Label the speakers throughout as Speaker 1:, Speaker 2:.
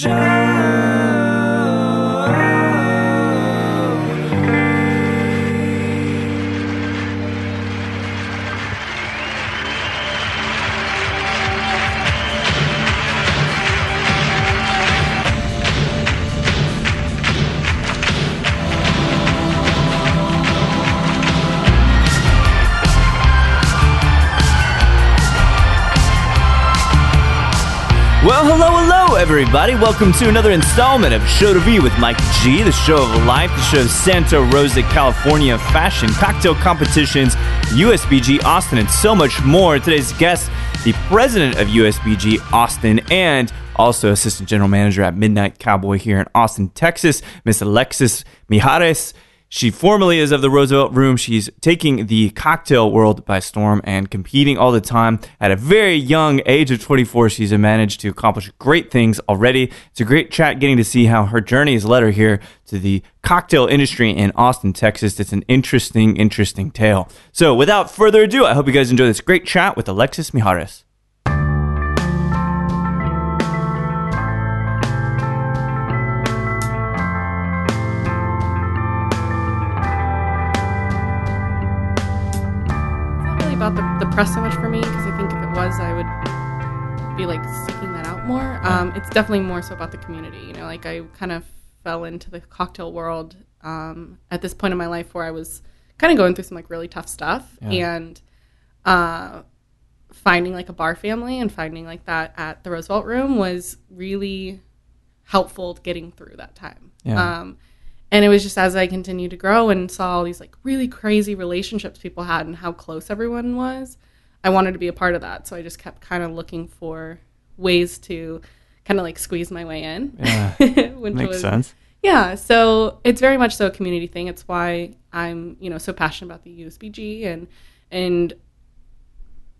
Speaker 1: Well, everybody. Welcome to another installment of Show to Be with Mike G, the show of life, the show of Santa Rosa, California fashion, cocktail competitions, USBG Austin, and so much more. Today's guest, the president of USBG Austin and also assistant general manager at Midnight Cowboy here in Austin, Texas, Miss Alexis Mijares. She formerly is of the Roosevelt Room. She's taking the cocktail world by storm and competing all the time. At a very young age of 24, she's managed to accomplish great things already. It's a great chat getting to see how her journey has led her here to the cocktail industry in Austin, Texas. It's an interesting, interesting tale. So without further ado, I hope you guys enjoy this great chat with Alexis Mijares.
Speaker 2: About the, the press so much for me because I think if it was, I would be like seeking that out more. Um, it's definitely more so about the community. You know, like I kind of fell into the cocktail world um, at this point in my life where I was kind of going through some like really tough stuff and uh, finding like a bar family and finding like that at the Roosevelt Room was really helpful getting through that time.
Speaker 1: Yeah.
Speaker 2: Um, and it was just as I continued to grow and saw all these like really crazy relationships people had and how close everyone was, I wanted to be a part of that. So I just kept kind of looking for ways to kind of like squeeze my way in.
Speaker 1: Yeah.
Speaker 2: which
Speaker 1: Makes
Speaker 2: was-
Speaker 1: sense.
Speaker 2: Yeah, so it's very much so a community thing. It's why I'm, you know, so passionate about the USBG and and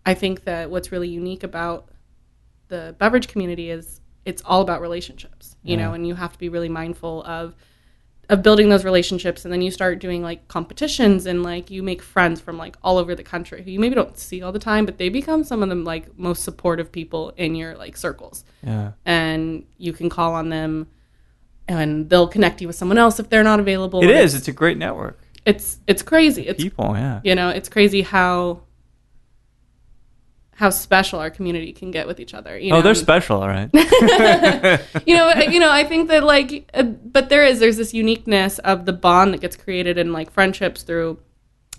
Speaker 2: I think that what's really unique about the beverage community is it's all about relationships, you know, and you have to be really mindful of of building those relationships and then you start doing like competitions and like you make friends from like all over the country who you maybe don't see all the time but they become some of the like most supportive people in your like circles
Speaker 1: Yeah.
Speaker 2: and you can call on them and they'll connect you with someone else if they're not available
Speaker 1: It
Speaker 2: is.
Speaker 1: Is. It's a great network.
Speaker 2: it's it's crazy it's
Speaker 1: People, yeah.
Speaker 2: you know it's crazy how how special our community can get with each other you know
Speaker 1: Oh, they're special, all right.
Speaker 2: you know I- you know i think that like uh, but there is there's this uniqueness of the bond that gets created in like friendships through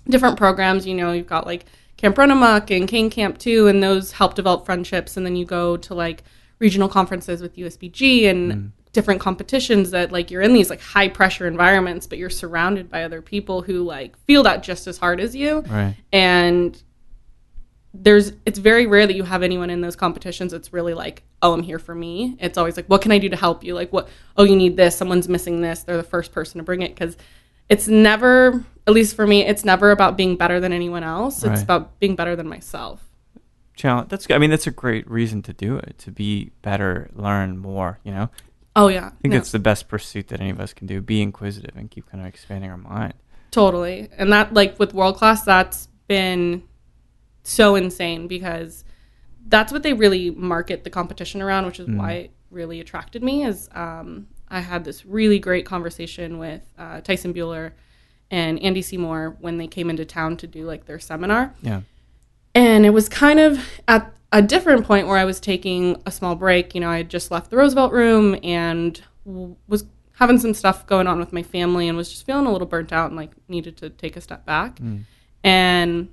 Speaker 2: different programs you know you've got like camp Runamok and king camp 2 and those help develop friendships and then you go to like regional conferences with usbg and different competitions that like you're in these like high pressure environments but you're surrounded by other people who like feel that just as hard as you
Speaker 1: right.
Speaker 2: and there's it's very rare that you have anyone in those competitions that's really like oh i'm here for me it's always like what can i do to help you like what oh you need this someone's missing this they're the first person to bring it because it's never at least for me it's never about being better than anyone else it's about being better than myself
Speaker 1: Challenge. That's. good. I mean, that's a great reason to do it. To be better, learn more. You know.
Speaker 2: oh yeah
Speaker 1: I think that's the best pursuit that any of us can do. Be inquisitive and keep kind of expanding our mind.
Speaker 2: totally and that like with world class that's been so insane because that's what they really market the competition around which is why it really attracted me is um, i had this really great conversation with uh, tyson Buhler and andy seymour when they came into town to do like their seminar
Speaker 1: Yeah.
Speaker 2: and it was kind of at a different point where I was taking a small break. You know, I had just left the Roosevelt room and w- was having some stuff going on with my family and was just feeling a little burnt out and like needed to take a step back. And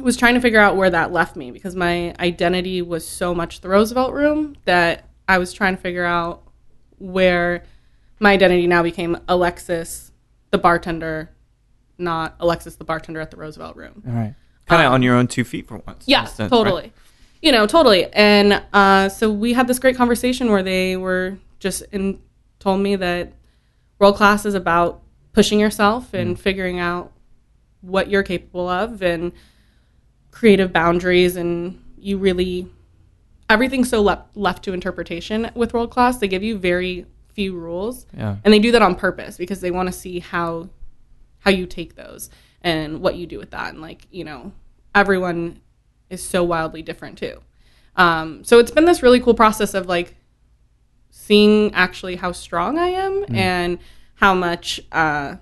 Speaker 2: was trying to figure out where that left me because my identity was so much the Roosevelt room that I was trying to figure out where my identity now became Alexis, the bartender, not Alexis, the bartender at the Roosevelt room.
Speaker 1: All right. Kind of on your own two feet for once.
Speaker 2: Yeah, totally.
Speaker 1: right?
Speaker 2: You know, totally. And uh, so we had this great conversation where they were just in, told me that world class is about pushing yourself and figuring out what you're capable of and creative boundaries. And you really, everything's so left, left to interpretation with world class. They give you very few rules
Speaker 1: Yeah.
Speaker 2: and they do that on purpose because they want to see how how you take those and what you do with that and like you know everyone is so wildly different too um, so it's been this really cool process of like seeing actually how strong I am and how much uh,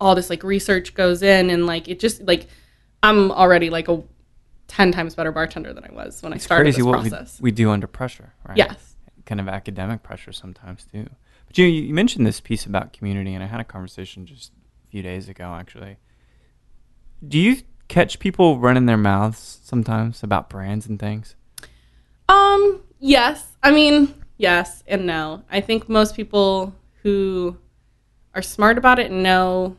Speaker 2: all this like research goes in and like it just like I'm already like a ten times better bartender than I was when I started
Speaker 1: crazy
Speaker 2: this
Speaker 1: what we,
Speaker 2: process.
Speaker 1: we do under pressure, right?
Speaker 2: Yes.
Speaker 1: Kind of academic pressure sometimes too. But you you mentioned this piece about community, and I had a conversation just a few days ago actually. Do you catch people running their mouths sometimes about brands and things?
Speaker 2: Um, yes. I mean, yes and no. I think most people who are smart about it know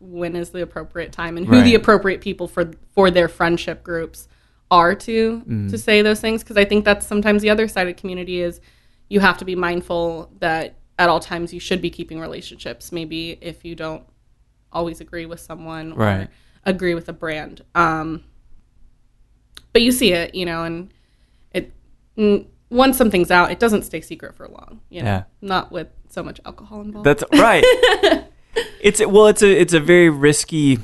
Speaker 2: when is the appropriate time and who
Speaker 1: Right.
Speaker 2: the appropriate people for for their friendship groups are to
Speaker 1: Mm.
Speaker 2: to say those things because I think that's sometimes the other side of community is you have to be mindful that at all times you should be keeping relationships maybe if you don't always agree with someone or agree with a brand um but you see it you know and it n- once something's out it doesn't stay secret for long you know
Speaker 1: Yeah.
Speaker 2: not with so much alcohol involved
Speaker 1: That's right. it's well, it's a it's a very risky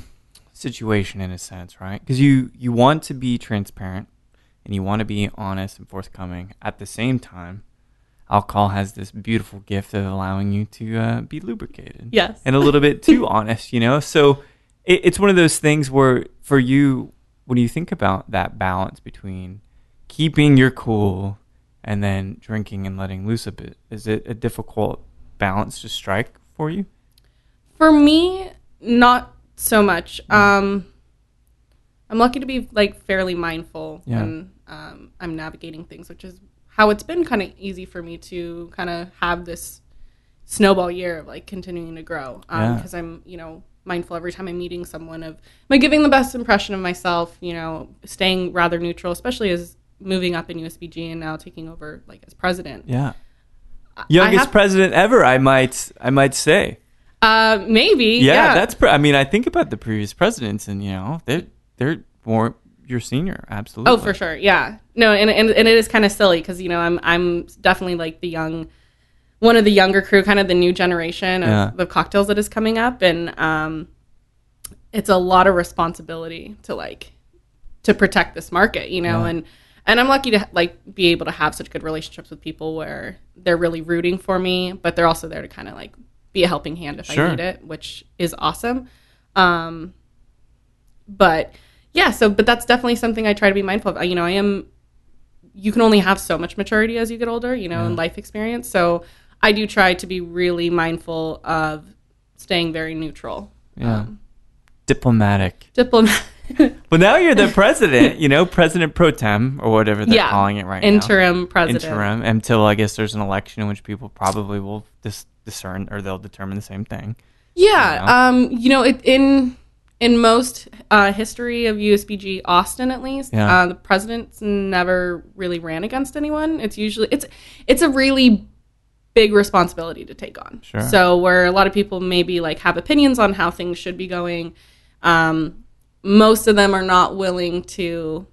Speaker 1: situation in a sense, right? Because you you want to be transparent and you want to be honest and forthcoming. At the same time, alcohol has this beautiful gift of allowing you to uh, be lubricated.
Speaker 2: Yes.
Speaker 1: and a little bit too honest, you know. So it, it's one of those things where for you, when you think about that balance between keeping your cool and then drinking and letting loose a bit, is it a difficult balance to strike for you?
Speaker 2: For me, not so much. Um, I'm lucky to be like fairly mindful
Speaker 1: Yeah.
Speaker 2: when um, I'm navigating things, which is how it's been kind of easy for me to kind of have this snowball year of like continuing to grow
Speaker 1: Yeah.
Speaker 2: because I'm you know mindful every time I'm meeting someone of am I giving the best impression of myself, you know, staying rather neutral, especially as moving up in USBG and now taking over like as president.
Speaker 1: Yeah, youngest president ever. I might I might say.
Speaker 2: Uh, maybe.
Speaker 1: Yeah,
Speaker 2: Yeah,
Speaker 1: that's. Pre- I mean, I think about the previous presidents, and you know, they're they're more your senior. Absolutely.
Speaker 2: Oh, for sure. Yeah. No, and and, and it is kind of silly because you know I'm I'm definitely like the young, one of the younger crew, kind of the new generation of
Speaker 1: Yeah.
Speaker 2: the cocktails that is coming up, and um, it's a lot of responsibility to like to protect this market, you know,
Speaker 1: Yeah.
Speaker 2: and and I'm lucky to like be able to have such good relationships with people where they're really rooting for me, but they're also there to kind of like be a helping hand if
Speaker 1: Sure.
Speaker 2: I need it, which is awesome. Um, but yeah, so but that's definitely something I try to be mindful of. You know, I am. You can only have so much maturity as you get older, you know, and life experience. So I do try to be really mindful of staying very neutral.
Speaker 1: Yeah.
Speaker 2: Um,
Speaker 1: Diplomatic.
Speaker 2: diplomat.
Speaker 1: But now you're the president, you know, president pro tem or whatever they're
Speaker 2: yeah,
Speaker 1: calling it right now.
Speaker 2: interim president.
Speaker 1: Interim until I guess there's an election in which people probably will dis- discern or they'll determine the same thing.
Speaker 2: Yeah,
Speaker 1: You know?
Speaker 2: um, you know, it, in in most uh, history of USBG Austin, at least,
Speaker 1: Yeah.
Speaker 2: uh, the presidents never really ran against anyone. It's usually it's it's a really big responsibility to take on.
Speaker 1: Sure.
Speaker 2: So where a lot of people maybe like have opinions on how things should be going, um, most of them are not willing to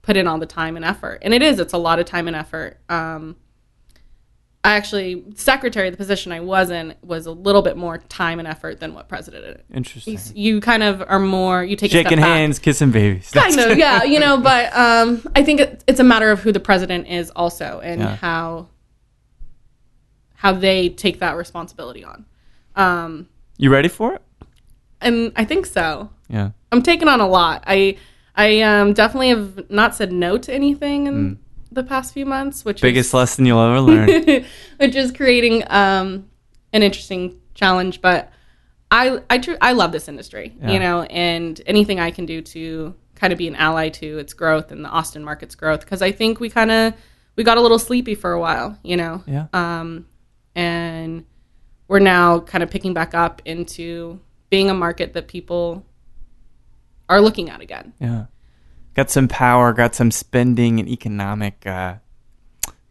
Speaker 2: put in all the time and effort. And it is, it's a lot of time and effort. Um, I actually, secretary, the position I was in, was a little bit more time and effort than what president did.
Speaker 1: Interesting.
Speaker 2: You kind of are more, you take
Speaker 1: Shaking
Speaker 2: step back.
Speaker 1: hands, kissing babies.
Speaker 2: Kind
Speaker 1: That's-
Speaker 2: of, yeah, you know, but um, I think it, it's a matter of who the president is also and
Speaker 1: Yeah.
Speaker 2: how how they take that responsibility on. Um,
Speaker 1: You ready for it?
Speaker 2: and I think so.
Speaker 1: Yeah.
Speaker 2: I'm taking on a lot. I I um, definitely have not said no to anything in the past few months, which.
Speaker 1: Biggest
Speaker 2: is,
Speaker 1: lesson you'll ever learn.
Speaker 2: which is creating um, an interesting challenge. But I I tr- I love this industry,
Speaker 1: Yeah.
Speaker 2: you know, and anything I can do to kind of be an ally to its growth and the Austin market's growth because I think we kind of we got a little sleepy for a while, you know,
Speaker 1: yeah.
Speaker 2: um, and we're now kind of picking back up into being a market that people are looking at again.
Speaker 1: Yeah. Got some power, got some spending and economic uh,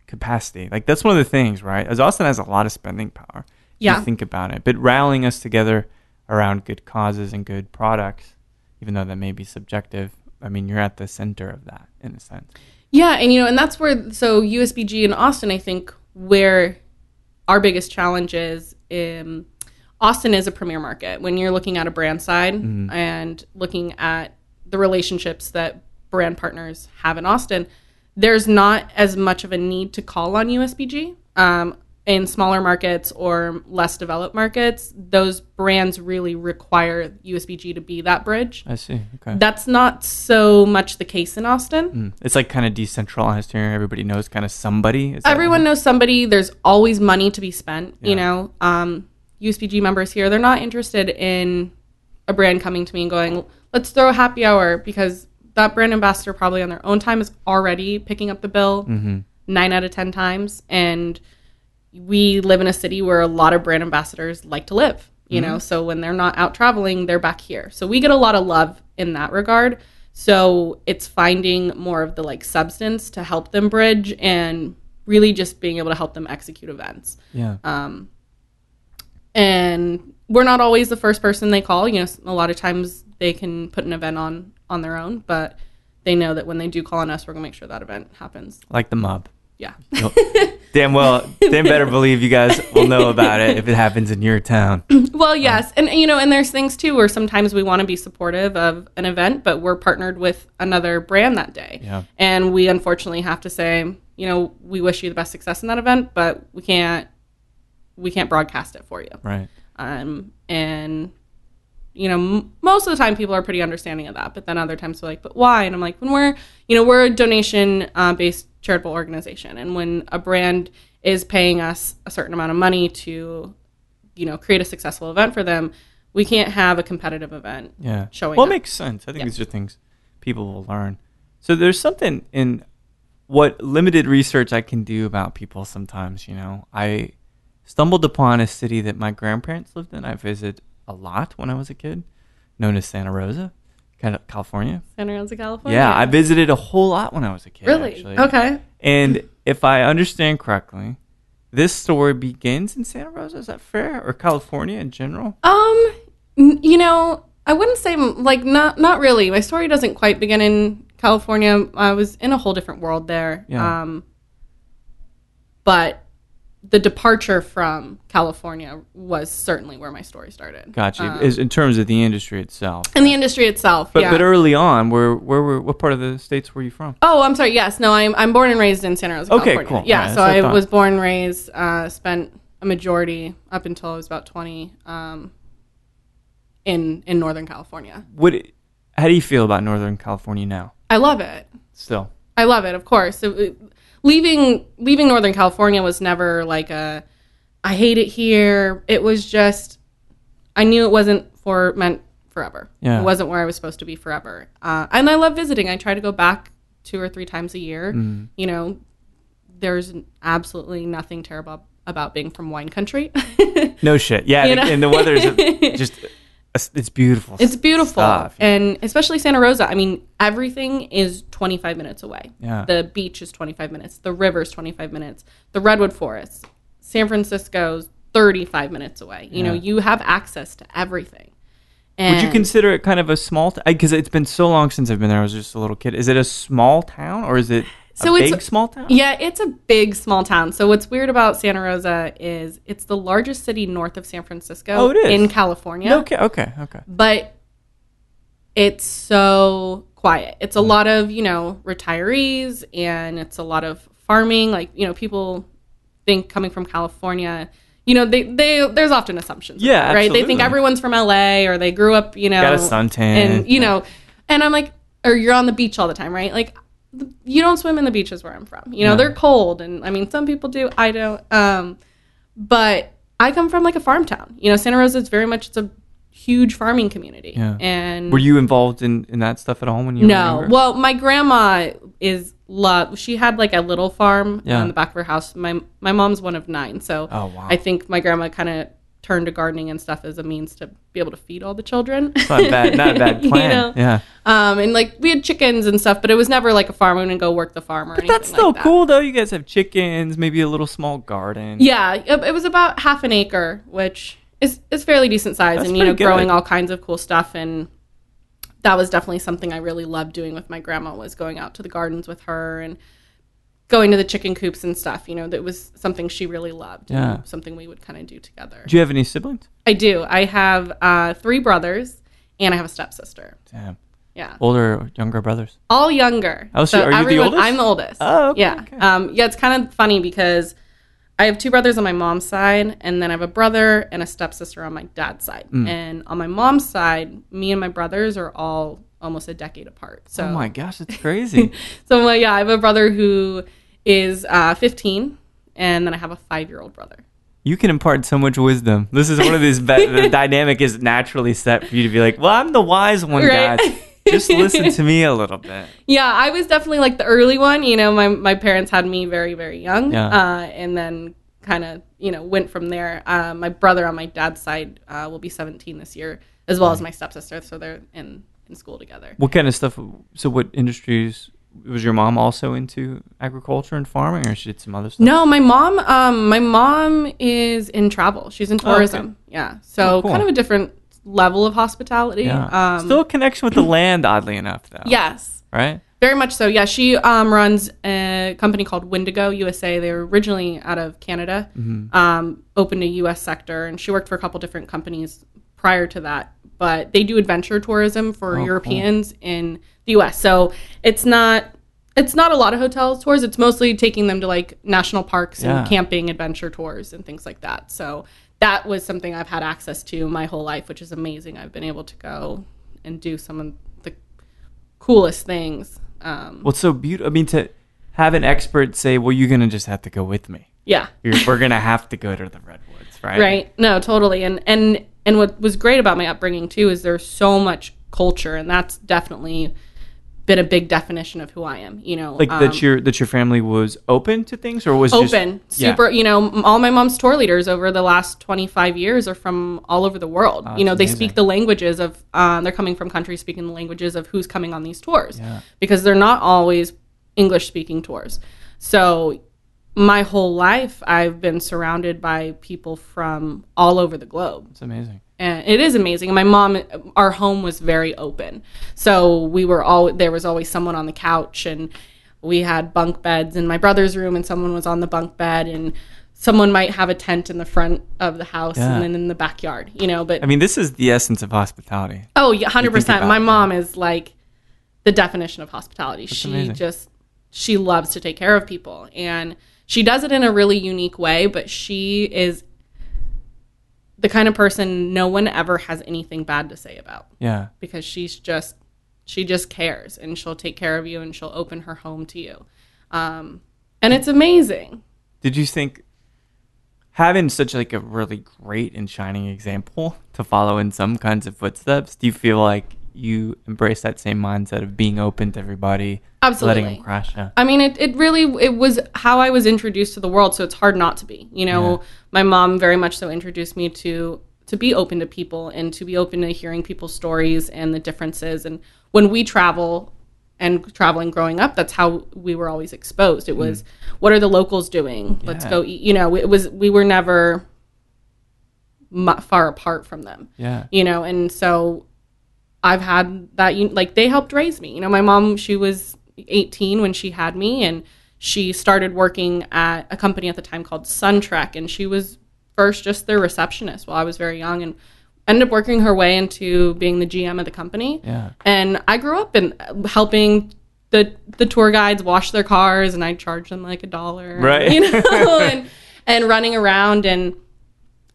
Speaker 1: capacity. Like that's one of the things, right? As Austin has a lot of spending power.
Speaker 2: Yeah.
Speaker 1: You think about it. But rallying us together around good causes and good products, even though that may be subjective, I mean, you're at the center of that in a sense.
Speaker 2: Yeah, and you know, and that's where so USBG in Austin, I think, where our biggest challenge is. Um, Austin is a premier market when you're looking at a brand side and looking at the relationships that brand partners have in Austin. there's not as much of a need to call on USBG. Um, in smaller markets or less developed markets, those brands really require USBG to be that bridge.
Speaker 1: I see. Okay.
Speaker 2: That's not so much the case in Austin.
Speaker 1: Mm. It's like kind of decentralized here. Everybody knows kind of somebody. Is
Speaker 2: Everyone knows somebody. There's always money to be spent.
Speaker 1: Yeah.
Speaker 2: You know, um, USBG members here, they're not interested in a brand coming to me and going, let's throw a happy hour because that brand ambassador probably on their own time is already picking up the bill
Speaker 1: Mm-hmm.
Speaker 2: nine out of 10 times. And we live in a city where a lot of brand ambassadors like to live, you know, so when they're not out traveling, they're back here. So we get a lot of love in that regard. So it's finding more of the like substance to help them bridge and really just being able to help them execute events.
Speaker 1: Yeah.
Speaker 2: Um, and we're not always the first person they call. You know, a lot of times they can put an event on on their own, but they know that when they do call on us, we're gonna make sure that event happens.
Speaker 1: like the mob.
Speaker 2: Yeah.
Speaker 1: Damn well. Damn better believe you guys will know about it if it happens in your town.
Speaker 2: Well, yes, and you know, and there's things too where sometimes we want to be supportive of an event, but we're partnered with another brand that day,
Speaker 1: Yeah.
Speaker 2: and we unfortunately have to say, you know, we wish you the best success in that event, but we can't, we can't broadcast it for you.
Speaker 1: Right.
Speaker 2: Um, and you know, m- most of the time people are pretty understanding of that, but then other times they're like, but why? And I'm like, when we're, you know, we're a donation uh, based charitable organization, and when a brand is paying us a certain amount of money to, you know, create a successful event for them, we can't have a competitive event.
Speaker 1: Yeah.
Speaker 2: Showing
Speaker 1: Well,
Speaker 2: up.
Speaker 1: it makes sense. I think
Speaker 2: Yeah.
Speaker 1: these are things people will learn. So there's something in what limited research I can do about people sometimes, you know. I stumbled upon a city that my grandparents lived in. I visited a lot when I was a kid, known as Santa Rosa, kind of California.
Speaker 2: Santa Rosa, California.
Speaker 1: Yeah, I visited a whole lot when I was a kid.
Speaker 2: really
Speaker 1: actually.
Speaker 2: okay.
Speaker 1: And if I understand correctly, this story begins in Santa Rosa. Is that fair? Or California in general?
Speaker 2: Um, you know, I wouldn't say like not not really. My story doesn't quite begin in California. I was in a whole different world there.
Speaker 1: Yeah.
Speaker 2: Um, but the departure from California was certainly where my story started.
Speaker 1: Gotcha.
Speaker 2: Um,
Speaker 1: Is in terms of the industry itself.
Speaker 2: in the industry itself.
Speaker 1: But
Speaker 2: yeah.
Speaker 1: but early on, where where were what part of the states were you from?
Speaker 2: Oh, I'm sorry. Yes, no, I'm I'm born and raised in Santa Rosa,
Speaker 1: Okay,
Speaker 2: California.
Speaker 1: cool.
Speaker 2: Yeah,
Speaker 1: Right,
Speaker 2: so
Speaker 1: I
Speaker 2: I was born and raised. Uh, spent a majority up until I was about 20 um, in in Northern California.
Speaker 1: What? How do you feel about Northern California now?
Speaker 2: I love it.
Speaker 1: Still,
Speaker 2: I love it. Of course, It- leaving leaving Northern California was never like a I hate it here. It was just I knew it wasn't for meant forever.
Speaker 1: Yeah.
Speaker 2: It wasn't where I was supposed to be forever. Uh, and I love visiting. I try to go back two or three times a year.
Speaker 1: Mm-hmm.
Speaker 2: You know, there's absolutely nothing terrible about being from wine country.
Speaker 1: no shit. Yeah, and, and the weather's just it's beautiful.
Speaker 2: It's beautiful.
Speaker 1: stuff.
Speaker 2: And especially Santa Rosa. I mean, everything is 25 minutes away.
Speaker 1: Yeah.
Speaker 2: The beach is 25 minutes. The river's 25 minutes. The redwood forest. San Francisco's 35 minutes away. You know, you have access to everything.
Speaker 1: Would you consider it kind of a small? Because it's been so long since I've been there. I was just a little kid. Is it a small town or is it a
Speaker 2: So it's-
Speaker 1: big small town?
Speaker 2: Yeah, it's a big small town. So what's weird about Santa Rosa is it's the largest city north of San Francisco
Speaker 1: Oh, it is?
Speaker 2: in California.
Speaker 1: Okay. Okay. Okay.
Speaker 2: but it's so quiet. It's a mm. lot of, you know, retirees and it's a lot of farming. Like, you know, people think coming from California, you know, they, they there's often assumptions.
Speaker 1: Yeah,
Speaker 2: Right. They think everyone's from LA or they grew up, you know,
Speaker 1: Got a suntan.
Speaker 2: and you know, and I'm like, or you're on the beach all the time, right? Like, you don't swim in the beaches where I'm from. You know,
Speaker 1: Yeah.
Speaker 2: they're cold, and I mean, some people do. I don't. Um, but I come from like a farm town. You know, Santa Rosa is very much it's a huge farming community.
Speaker 1: Yeah.
Speaker 2: And
Speaker 1: Were you involved in, in that stuff at all when you were
Speaker 2: no,
Speaker 1: younger?
Speaker 2: well, my grandma is love. She had like a little farm
Speaker 1: Yeah.
Speaker 2: on the back of her house. My my mom's one of nine, so
Speaker 1: Oh, wow.
Speaker 2: I think my grandma kind of turned to gardening and stuff as a means to be able to feed all the children.
Speaker 1: not a bad, not a bad
Speaker 2: You
Speaker 1: plan.
Speaker 2: know?
Speaker 1: Yeah.
Speaker 2: Um, and like we had chickens and stuff, but it was never like a farm. We wouldn't go work the farm or anything.
Speaker 1: That's still
Speaker 2: like that.
Speaker 1: cool though. You guys have chickens, maybe a little small garden.
Speaker 2: Yeah, it, it was about half an acre, which is is fairly decent size,
Speaker 1: That's
Speaker 2: and you know,
Speaker 1: pretty
Speaker 2: growing all kinds of cool stuff. And that was definitely something I really loved doing with my grandma was going out to the gardens with her and going to the chicken coops and stuff. You know, that was something she really loved.
Speaker 1: Yeah.
Speaker 2: and something we would kind of do together.
Speaker 1: Do you have any siblings?
Speaker 2: I do. I have uh, three brothers, and I have a stepsister.
Speaker 1: Damn.
Speaker 2: Yeah.
Speaker 1: Older, or younger brothers.
Speaker 2: All younger.
Speaker 1: Oh, so are you the oldest?
Speaker 2: I'm the oldest.
Speaker 1: Oh, okay,
Speaker 2: yeah.
Speaker 1: okay.
Speaker 2: Um, yeah, it's kind of funny because I have two brothers on my mom's side, and then I have a brother and a stepsister on my dad's side.
Speaker 1: Mm.
Speaker 2: And on my mom's side, me and my brothers are all almost a decade apart. So,
Speaker 1: Oh my gosh, it's crazy.
Speaker 2: so uh, yeah, I have a brother who is uh, 15, and then I have a five year old brother.
Speaker 1: you can impart so much wisdom. This is one of these. Be- the dynamic is naturally set for you to be like, "Well, I'm the wise one,
Speaker 2: Right.
Speaker 1: guys. Just listen to me a little bit."
Speaker 2: Yeah, I was definitely like the early one. You know, my my parents had me very very young,
Speaker 1: Yeah.
Speaker 2: uh, and then kind of you know went from there. Uh, my brother on my dad's side uh, will be 17 this year, as well as my stepsister. So they're in in school together.
Speaker 1: What kind of stuff? So, what industries was your mom also into? Agriculture and farming, or she did some other stuff?
Speaker 2: No, my mom. Um, my mom is in travel. She's in
Speaker 1: Oh, okay.
Speaker 2: tourism. Yeah, so
Speaker 1: Oh, cool.
Speaker 2: kind of a different level of hospitality.
Speaker 1: Yeah.
Speaker 2: Um,
Speaker 1: Still a connection with the land, oddly enough, though.
Speaker 2: yes.
Speaker 1: Right.
Speaker 2: Very much so. Yeah, she um, runs a company called Windigo USA. They were originally out of Canada, um, opened a U.S. sector, and she worked for a couple different companies prior to that. But they do adventure tourism for
Speaker 1: Oh, cool.
Speaker 2: Europeans in the U.S. So it's not it's not a lot of hotel tours. It's mostly taking them to like national parks
Speaker 1: Yeah.
Speaker 2: and camping adventure tours and things like that. So that was something I've had access to my whole life, which is amazing. I've been able to go and do some of the coolest things. Um,
Speaker 1: Well, so beautiful. I mean, to have an expert say, "Well, you're gonna just have to go with me.
Speaker 2: yeah,
Speaker 1: You're, we're gonna have to go to the redwoods, right?
Speaker 2: right. No, totally. And and and what was great about my upbringing too is there's so much culture, and that's definitely been a big definition of who I am. You know,
Speaker 1: Like
Speaker 2: um,
Speaker 1: that your that your family was open to things, or was just-
Speaker 2: open,
Speaker 1: Yeah.
Speaker 2: super. You know, all my mom's tour leaders over the last 25 years are from all over the world.
Speaker 1: Oh,
Speaker 2: you know, they
Speaker 1: amazing.
Speaker 2: speak the languages of. Uh, they're coming from countries speaking the languages of who's coming on these tours
Speaker 1: Yeah.
Speaker 2: because they're not always English speaking tours. So my whole life, I've been surrounded by people from all over the globe
Speaker 1: It's amazing.
Speaker 2: And it is amazing. And my mom, our home was very open, so we were all there was always someone on the couch, and we had bunk beds in my brother's room, and someone was on the bunk bed, and someone might have a tent in the front of the house
Speaker 1: Yeah.
Speaker 2: and then in the backyard, you know. But
Speaker 1: I mean, this is the essence of hospitality.
Speaker 2: oh yeah, hundred percent. My mom is like the definition of hospitality. she
Speaker 1: amazing.
Speaker 2: just she loves to take care of people, and she does it in a really unique way. But she is the kind of person no one ever has anything bad to say about
Speaker 1: Yeah.
Speaker 2: because she's just she just cares and she'll take care of you and she'll open her home to you um, and it's amazing
Speaker 1: Did you think having such like a really great and shining example to follow in some kinds of footsteps? Do you feel like you embrace that same mindset of being open to everybody,
Speaker 2: Absolutely.
Speaker 1: letting them crash? Yeah.
Speaker 2: I mean, it, it really it was how I was introduced to the world, so it's hard not to be. You know,
Speaker 1: Yeah.
Speaker 2: my mom very much so introduced me to to be open to people and to be open to hearing people's stories and the differences. And when we travel and traveling growing up, that's how we were always exposed. It hmm. was what are the locals doing? Let's go eat. You know, it was we were never far apart from them
Speaker 1: Yeah.
Speaker 2: you know and so i've had that like they helped raise me you know my mom she was 18 when she had me and she started working at a company at the time called suntrek and she was first just their receptionist while i was very young and ended up working her way into being the gm of the company
Speaker 1: Yeah.
Speaker 2: and i grew up in helping the the tour guides wash their cars and i charged them like a dollar
Speaker 1: Right.
Speaker 2: you know and and running around and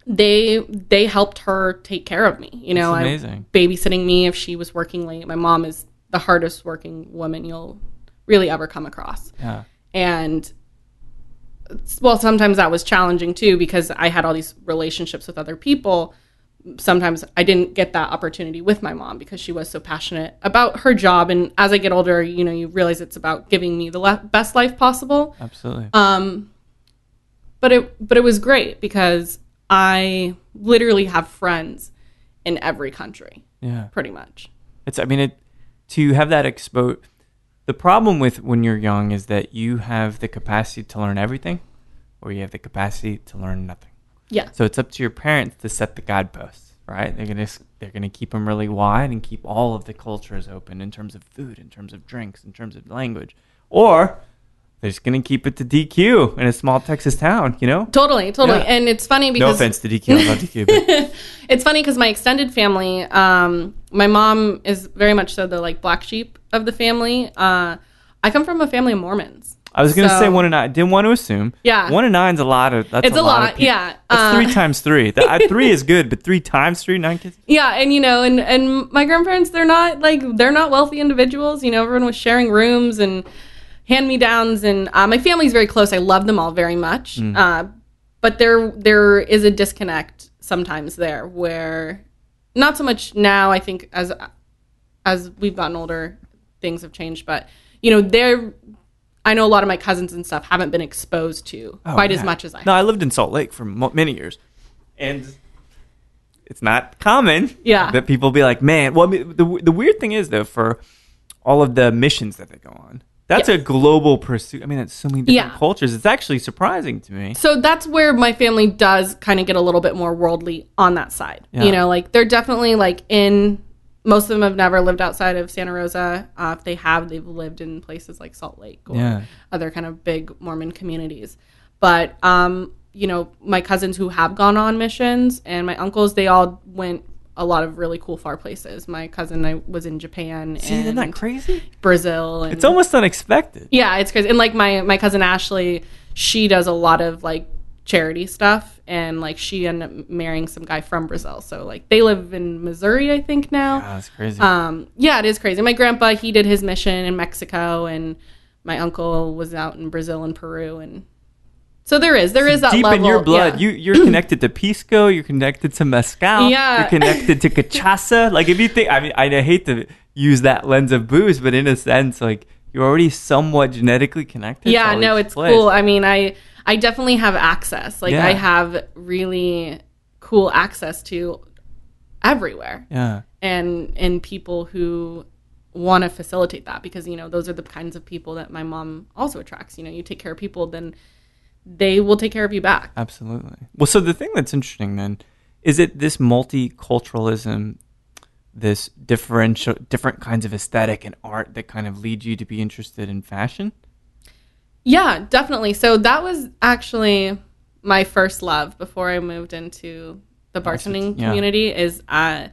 Speaker 2: they they helped her take care of me you know I-
Speaker 1: amazing.
Speaker 2: babysitting me if she was working late my mom is the hardest working woman you'll really ever come across
Speaker 1: Yeah.
Speaker 2: and well sometimes that was challenging too because i had all these relationships with other people sometimes i didn't get that opportunity with my mom because she was so passionate about her job and as i get older you know you realize it's about giving me the le- best life possible
Speaker 1: Absolutely.
Speaker 2: um, but it but it was great because I literally have friends in every country,
Speaker 1: yeah.
Speaker 2: pretty much.
Speaker 1: It's. I mean, it to have that expo. The problem with when you're young is that you have the capacity to learn everything, or you have the capacity to learn nothing.
Speaker 2: Yeah,
Speaker 1: So it's up to your parents to set the guideposts, right? They're gonna they're gonna keep them really wide and keep all of the cultures open in terms of food, in terms of drinks, in terms of language, or they're just gonna keep it to DQ in a small Texas town, you know?
Speaker 2: totally, totally.
Speaker 1: Yeah.
Speaker 2: And it's funny because No
Speaker 1: offense to DQ, I love DQ, but
Speaker 2: it's funny because my extended family, um, my mom is very much so the like black sheep of the family. Uh, I come from a family of Mormons.
Speaker 1: I was gonna
Speaker 2: So-
Speaker 1: say one and nine. Didn't want to assume.
Speaker 2: Yeah.
Speaker 1: One and nine's a lot of. That's
Speaker 2: It's
Speaker 1: a,
Speaker 2: a
Speaker 1: lot.
Speaker 2: yeah.
Speaker 1: That's
Speaker 2: Uh,
Speaker 1: three times three. That, I- three is good, but three times three, nine kids.
Speaker 2: Yeah, and you know, and and my grandparents, they're not like they're not wealthy individuals. You know, everyone was sharing rooms and hand me downs, and uh, my family's very close. I love them all very much, uh, but there there is a disconnect sometimes there where not so much now. I think as as we've gotten older, things have changed, but you know, they're. I know a lot of my cousins and stuff haven't been exposed to quite as
Speaker 1: Oh,
Speaker 2: much as I.
Speaker 1: No, I lived in Salt Lake for mo- many years, and it's not common.
Speaker 2: Yeah.
Speaker 1: that people be like, man. Well, I mean, the the weird thing is though, for all of the missions that they go on, that's
Speaker 2: Yes.
Speaker 1: a global pursuit. I mean, that's so many different
Speaker 2: Yeah.
Speaker 1: cultures. It's actually surprising to me.
Speaker 2: So that's where my family does kind of get a little bit more worldly on that side.
Speaker 1: Yeah.
Speaker 2: You know, like they're definitely like in. Most of them have never lived outside of Santa Rosa. Uh, if they have, they've lived in places like Salt Lake or
Speaker 1: Yeah.
Speaker 2: other kind of big Mormon communities. But um, you know, my cousins who have gone on missions and my uncles, they all went a lot of really cool far places. My cousin I was in Japan
Speaker 1: See,
Speaker 2: and
Speaker 1: isn't that crazy?
Speaker 2: Brazil. And
Speaker 1: It's almost unexpected.
Speaker 2: yeah, it's crazy. And like my my cousin Ashley, she does a lot of like charity stuff, and like she ended up marrying some guy from Brazil. So like they live in Missouri, I think now.
Speaker 1: Oh, that's crazy.
Speaker 2: Um, yeah, it is crazy. My grandpa he did his mission in Mexico, and my uncle was out in Brazil and Peru, and so there is there is that
Speaker 1: deep
Speaker 2: level,
Speaker 1: in your blood.
Speaker 2: yeah.
Speaker 1: You you're connected to pisco. You're connected to mezcal.
Speaker 2: Yeah.
Speaker 1: You're connected to cachaça. Like if you think, I mean, I hate to use that lens of booze, but in a sense, like you're already somewhat genetically connected.
Speaker 2: yeah no it's
Speaker 1: places.
Speaker 2: cool i mean i i definitely have access like
Speaker 1: Yeah.
Speaker 2: i have really cool access to everywhere
Speaker 1: Yeah.
Speaker 2: and and people who want to facilitate that because you know those are the kinds of people that my mom also attracts you know you take care of people then they will take care of you back
Speaker 1: Absolutely. Well, so the thing that's interesting then is it this multiculturalism, this differential, different kinds of aesthetic and art that kind of lead you to be interested in fashion.
Speaker 2: yeah definitely so that was actually my first love before i moved into the bartending
Speaker 1: yeah.
Speaker 2: community is uh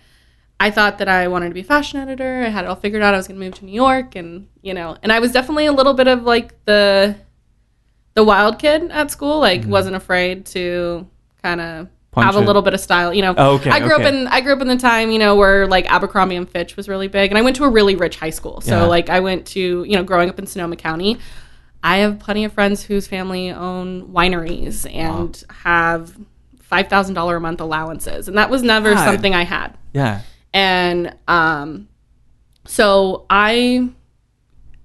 Speaker 2: I thought that I wanted to be a fashion editor. I had it all figured out. I was going to move to New York, and you know, and I was definitely a little bit of like the the wild kid at school. Like, wasn't afraid to kind of
Speaker 1: Mm-hmm.
Speaker 2: Have a little bit of style. You know,
Speaker 1: Oh, okay,
Speaker 2: I grew
Speaker 1: okay.
Speaker 2: up in I grew up in the time you know where like Abercrombie and Fitch was really big, and I went to a really rich high school. So
Speaker 1: Yeah.
Speaker 2: like I went to you know growing up in Sonoma County. I have plenty of friends whose family own wineries and have five thousand dollar a month allowances, and that was never
Speaker 1: God.
Speaker 2: something I had
Speaker 1: Yeah.
Speaker 2: and um so i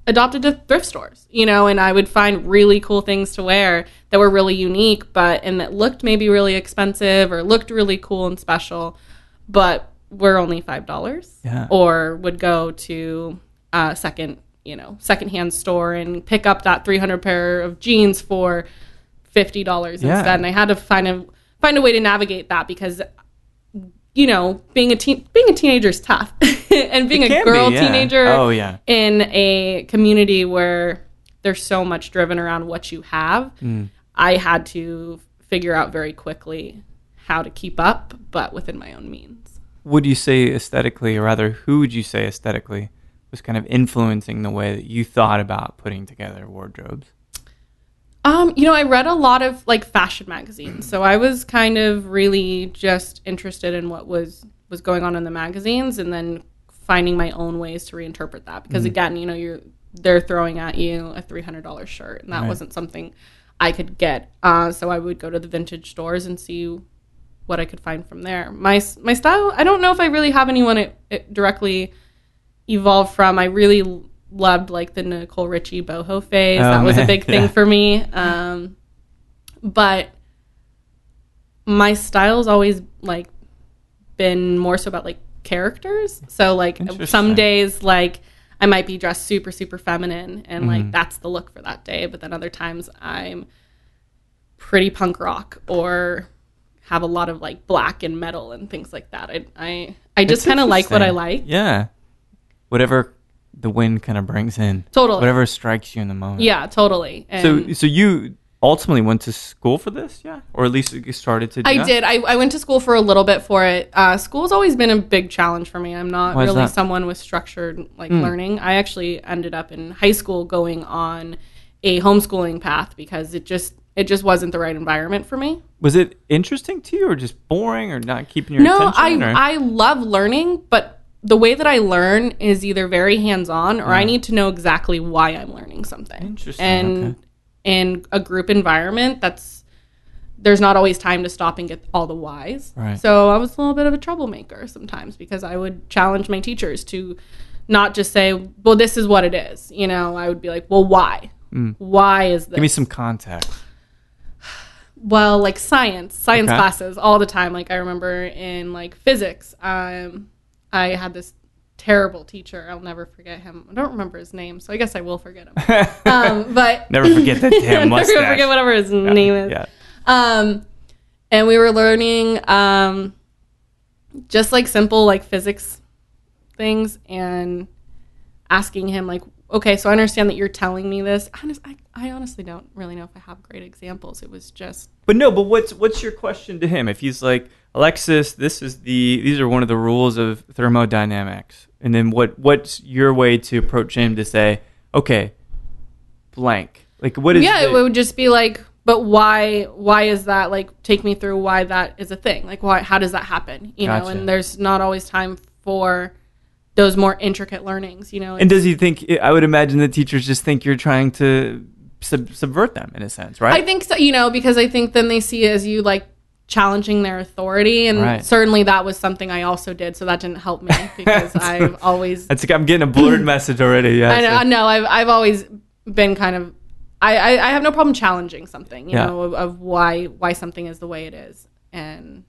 Speaker 2: adopted to thrift stores you know and i would find really cool things to wear that were really unique but and that looked maybe really expensive or looked really cool and special but were only five dollars
Speaker 1: Yeah.
Speaker 2: or would go to a second you know secondhand store and pick up that 300 pair of jeans for $50
Speaker 1: Yeah.
Speaker 2: instead and i had to find a find a way to navigate that because you know, being a teen, being a teenager is tough, and being a
Speaker 1: can be,
Speaker 2: girl
Speaker 1: yeah.
Speaker 2: teenager
Speaker 1: Oh, yeah.
Speaker 2: in a community where there's so much driven around what you have,
Speaker 1: Mm.
Speaker 2: I had to figure out very quickly how to keep up, but within my own means.
Speaker 1: Would you say aesthetically, or rather, who would you say aesthetically was kind of influencing the way that you thought about putting together wardrobes?
Speaker 2: Um, you know, I read a lot of like fashion magazines, so I was kind of really just interested in what was was going on in the magazines, and then finding my own ways to reinterpret that. Because again, you know, you're they're throwing at you a three hundred dollar shirt, and that
Speaker 1: Right.
Speaker 2: wasn't something I could get. Uh, so I would go to the vintage stores and see what I could find from there. My my style, I don't know if I really have anyone it, it directly evolved from. I really loved like the Nicole Richie boho phase.
Speaker 1: Oh,
Speaker 2: that was a big thing
Speaker 1: yeah.
Speaker 2: for me. Um, but my style's always like been more so about like characters. So like some days like I might be dressed super super feminine and
Speaker 1: Mm-hmm.
Speaker 2: like that's the look for that day, but then other times I'm pretty punk rock or have a lot of like black and metal and things like that. I I, I just kind of like what I like.
Speaker 1: Yeah. Whatever the wind kind of brings in.
Speaker 2: Totally.
Speaker 1: Whatever strikes you in the moment.
Speaker 2: Yeah, totally. And
Speaker 1: So, so you ultimately went to school for this, yeah, or at least you started to. Do
Speaker 2: I did. I, I went to school for a little bit for it. Uh, school's always been a big challenge for me. I'm not
Speaker 1: Why
Speaker 2: really someone with structured like learning. I actually ended up in high school going on a homeschooling path because it just it just wasn't the right environment for me.
Speaker 1: Was it interesting to you, or just boring, or not keeping your
Speaker 2: No, I
Speaker 1: attention? or-
Speaker 2: I love learning, but the way that I learn is either very hands on or I need to know exactly why I'm learning something.
Speaker 1: Interesting,
Speaker 2: And
Speaker 1: okay.
Speaker 2: In a group environment, that's there's not always time to stop and get all the whys.
Speaker 1: Right.
Speaker 2: So I was a little bit of a troublemaker sometimes because I would challenge my teachers to not just say, "Well, this is what it is." You know, I would be like, "Well, why? Why is this?"
Speaker 1: Give me some context.
Speaker 2: well like science science
Speaker 1: Okay.
Speaker 2: classes all the time like i remember in like physics um i had this terrible teacher i'll never forget him i don't remember his name so i guess i will forget him um but
Speaker 1: Never forget that damn mustache.
Speaker 2: never forget whatever his name is
Speaker 1: Yeah.
Speaker 2: um and we were learning um just like simple like physics things and asking him like okay so i understand that you're telling me this Honest, I, I honestly don't really know if i have great examples it was just
Speaker 1: But no, but what's what's your question to him? If he's like, Alexis, this is the these are one of the rules of thermodynamics, and then what what's your way to approach him to say, okay, blank, like what is?
Speaker 2: yeah
Speaker 1: the-
Speaker 2: it would just be like but why why is that like take me through why that is a thing like why how does that happen you know and there's not always time for those more intricate learnings you know
Speaker 1: and does he think? I would imagine the teachers just think you're trying to sub, subvert them in a sense, right?
Speaker 2: i think so you know because i think then they see as you like challenging their authority and
Speaker 1: Right.
Speaker 2: certainly that was something i also did so that didn't help me because i've always
Speaker 1: That's I'm getting a blurred message already. Yeah.
Speaker 2: I know, I know I've, I've always been kind of I, I, I have no problem challenging something you
Speaker 1: Yeah.
Speaker 2: know of, of why why something is the way it is and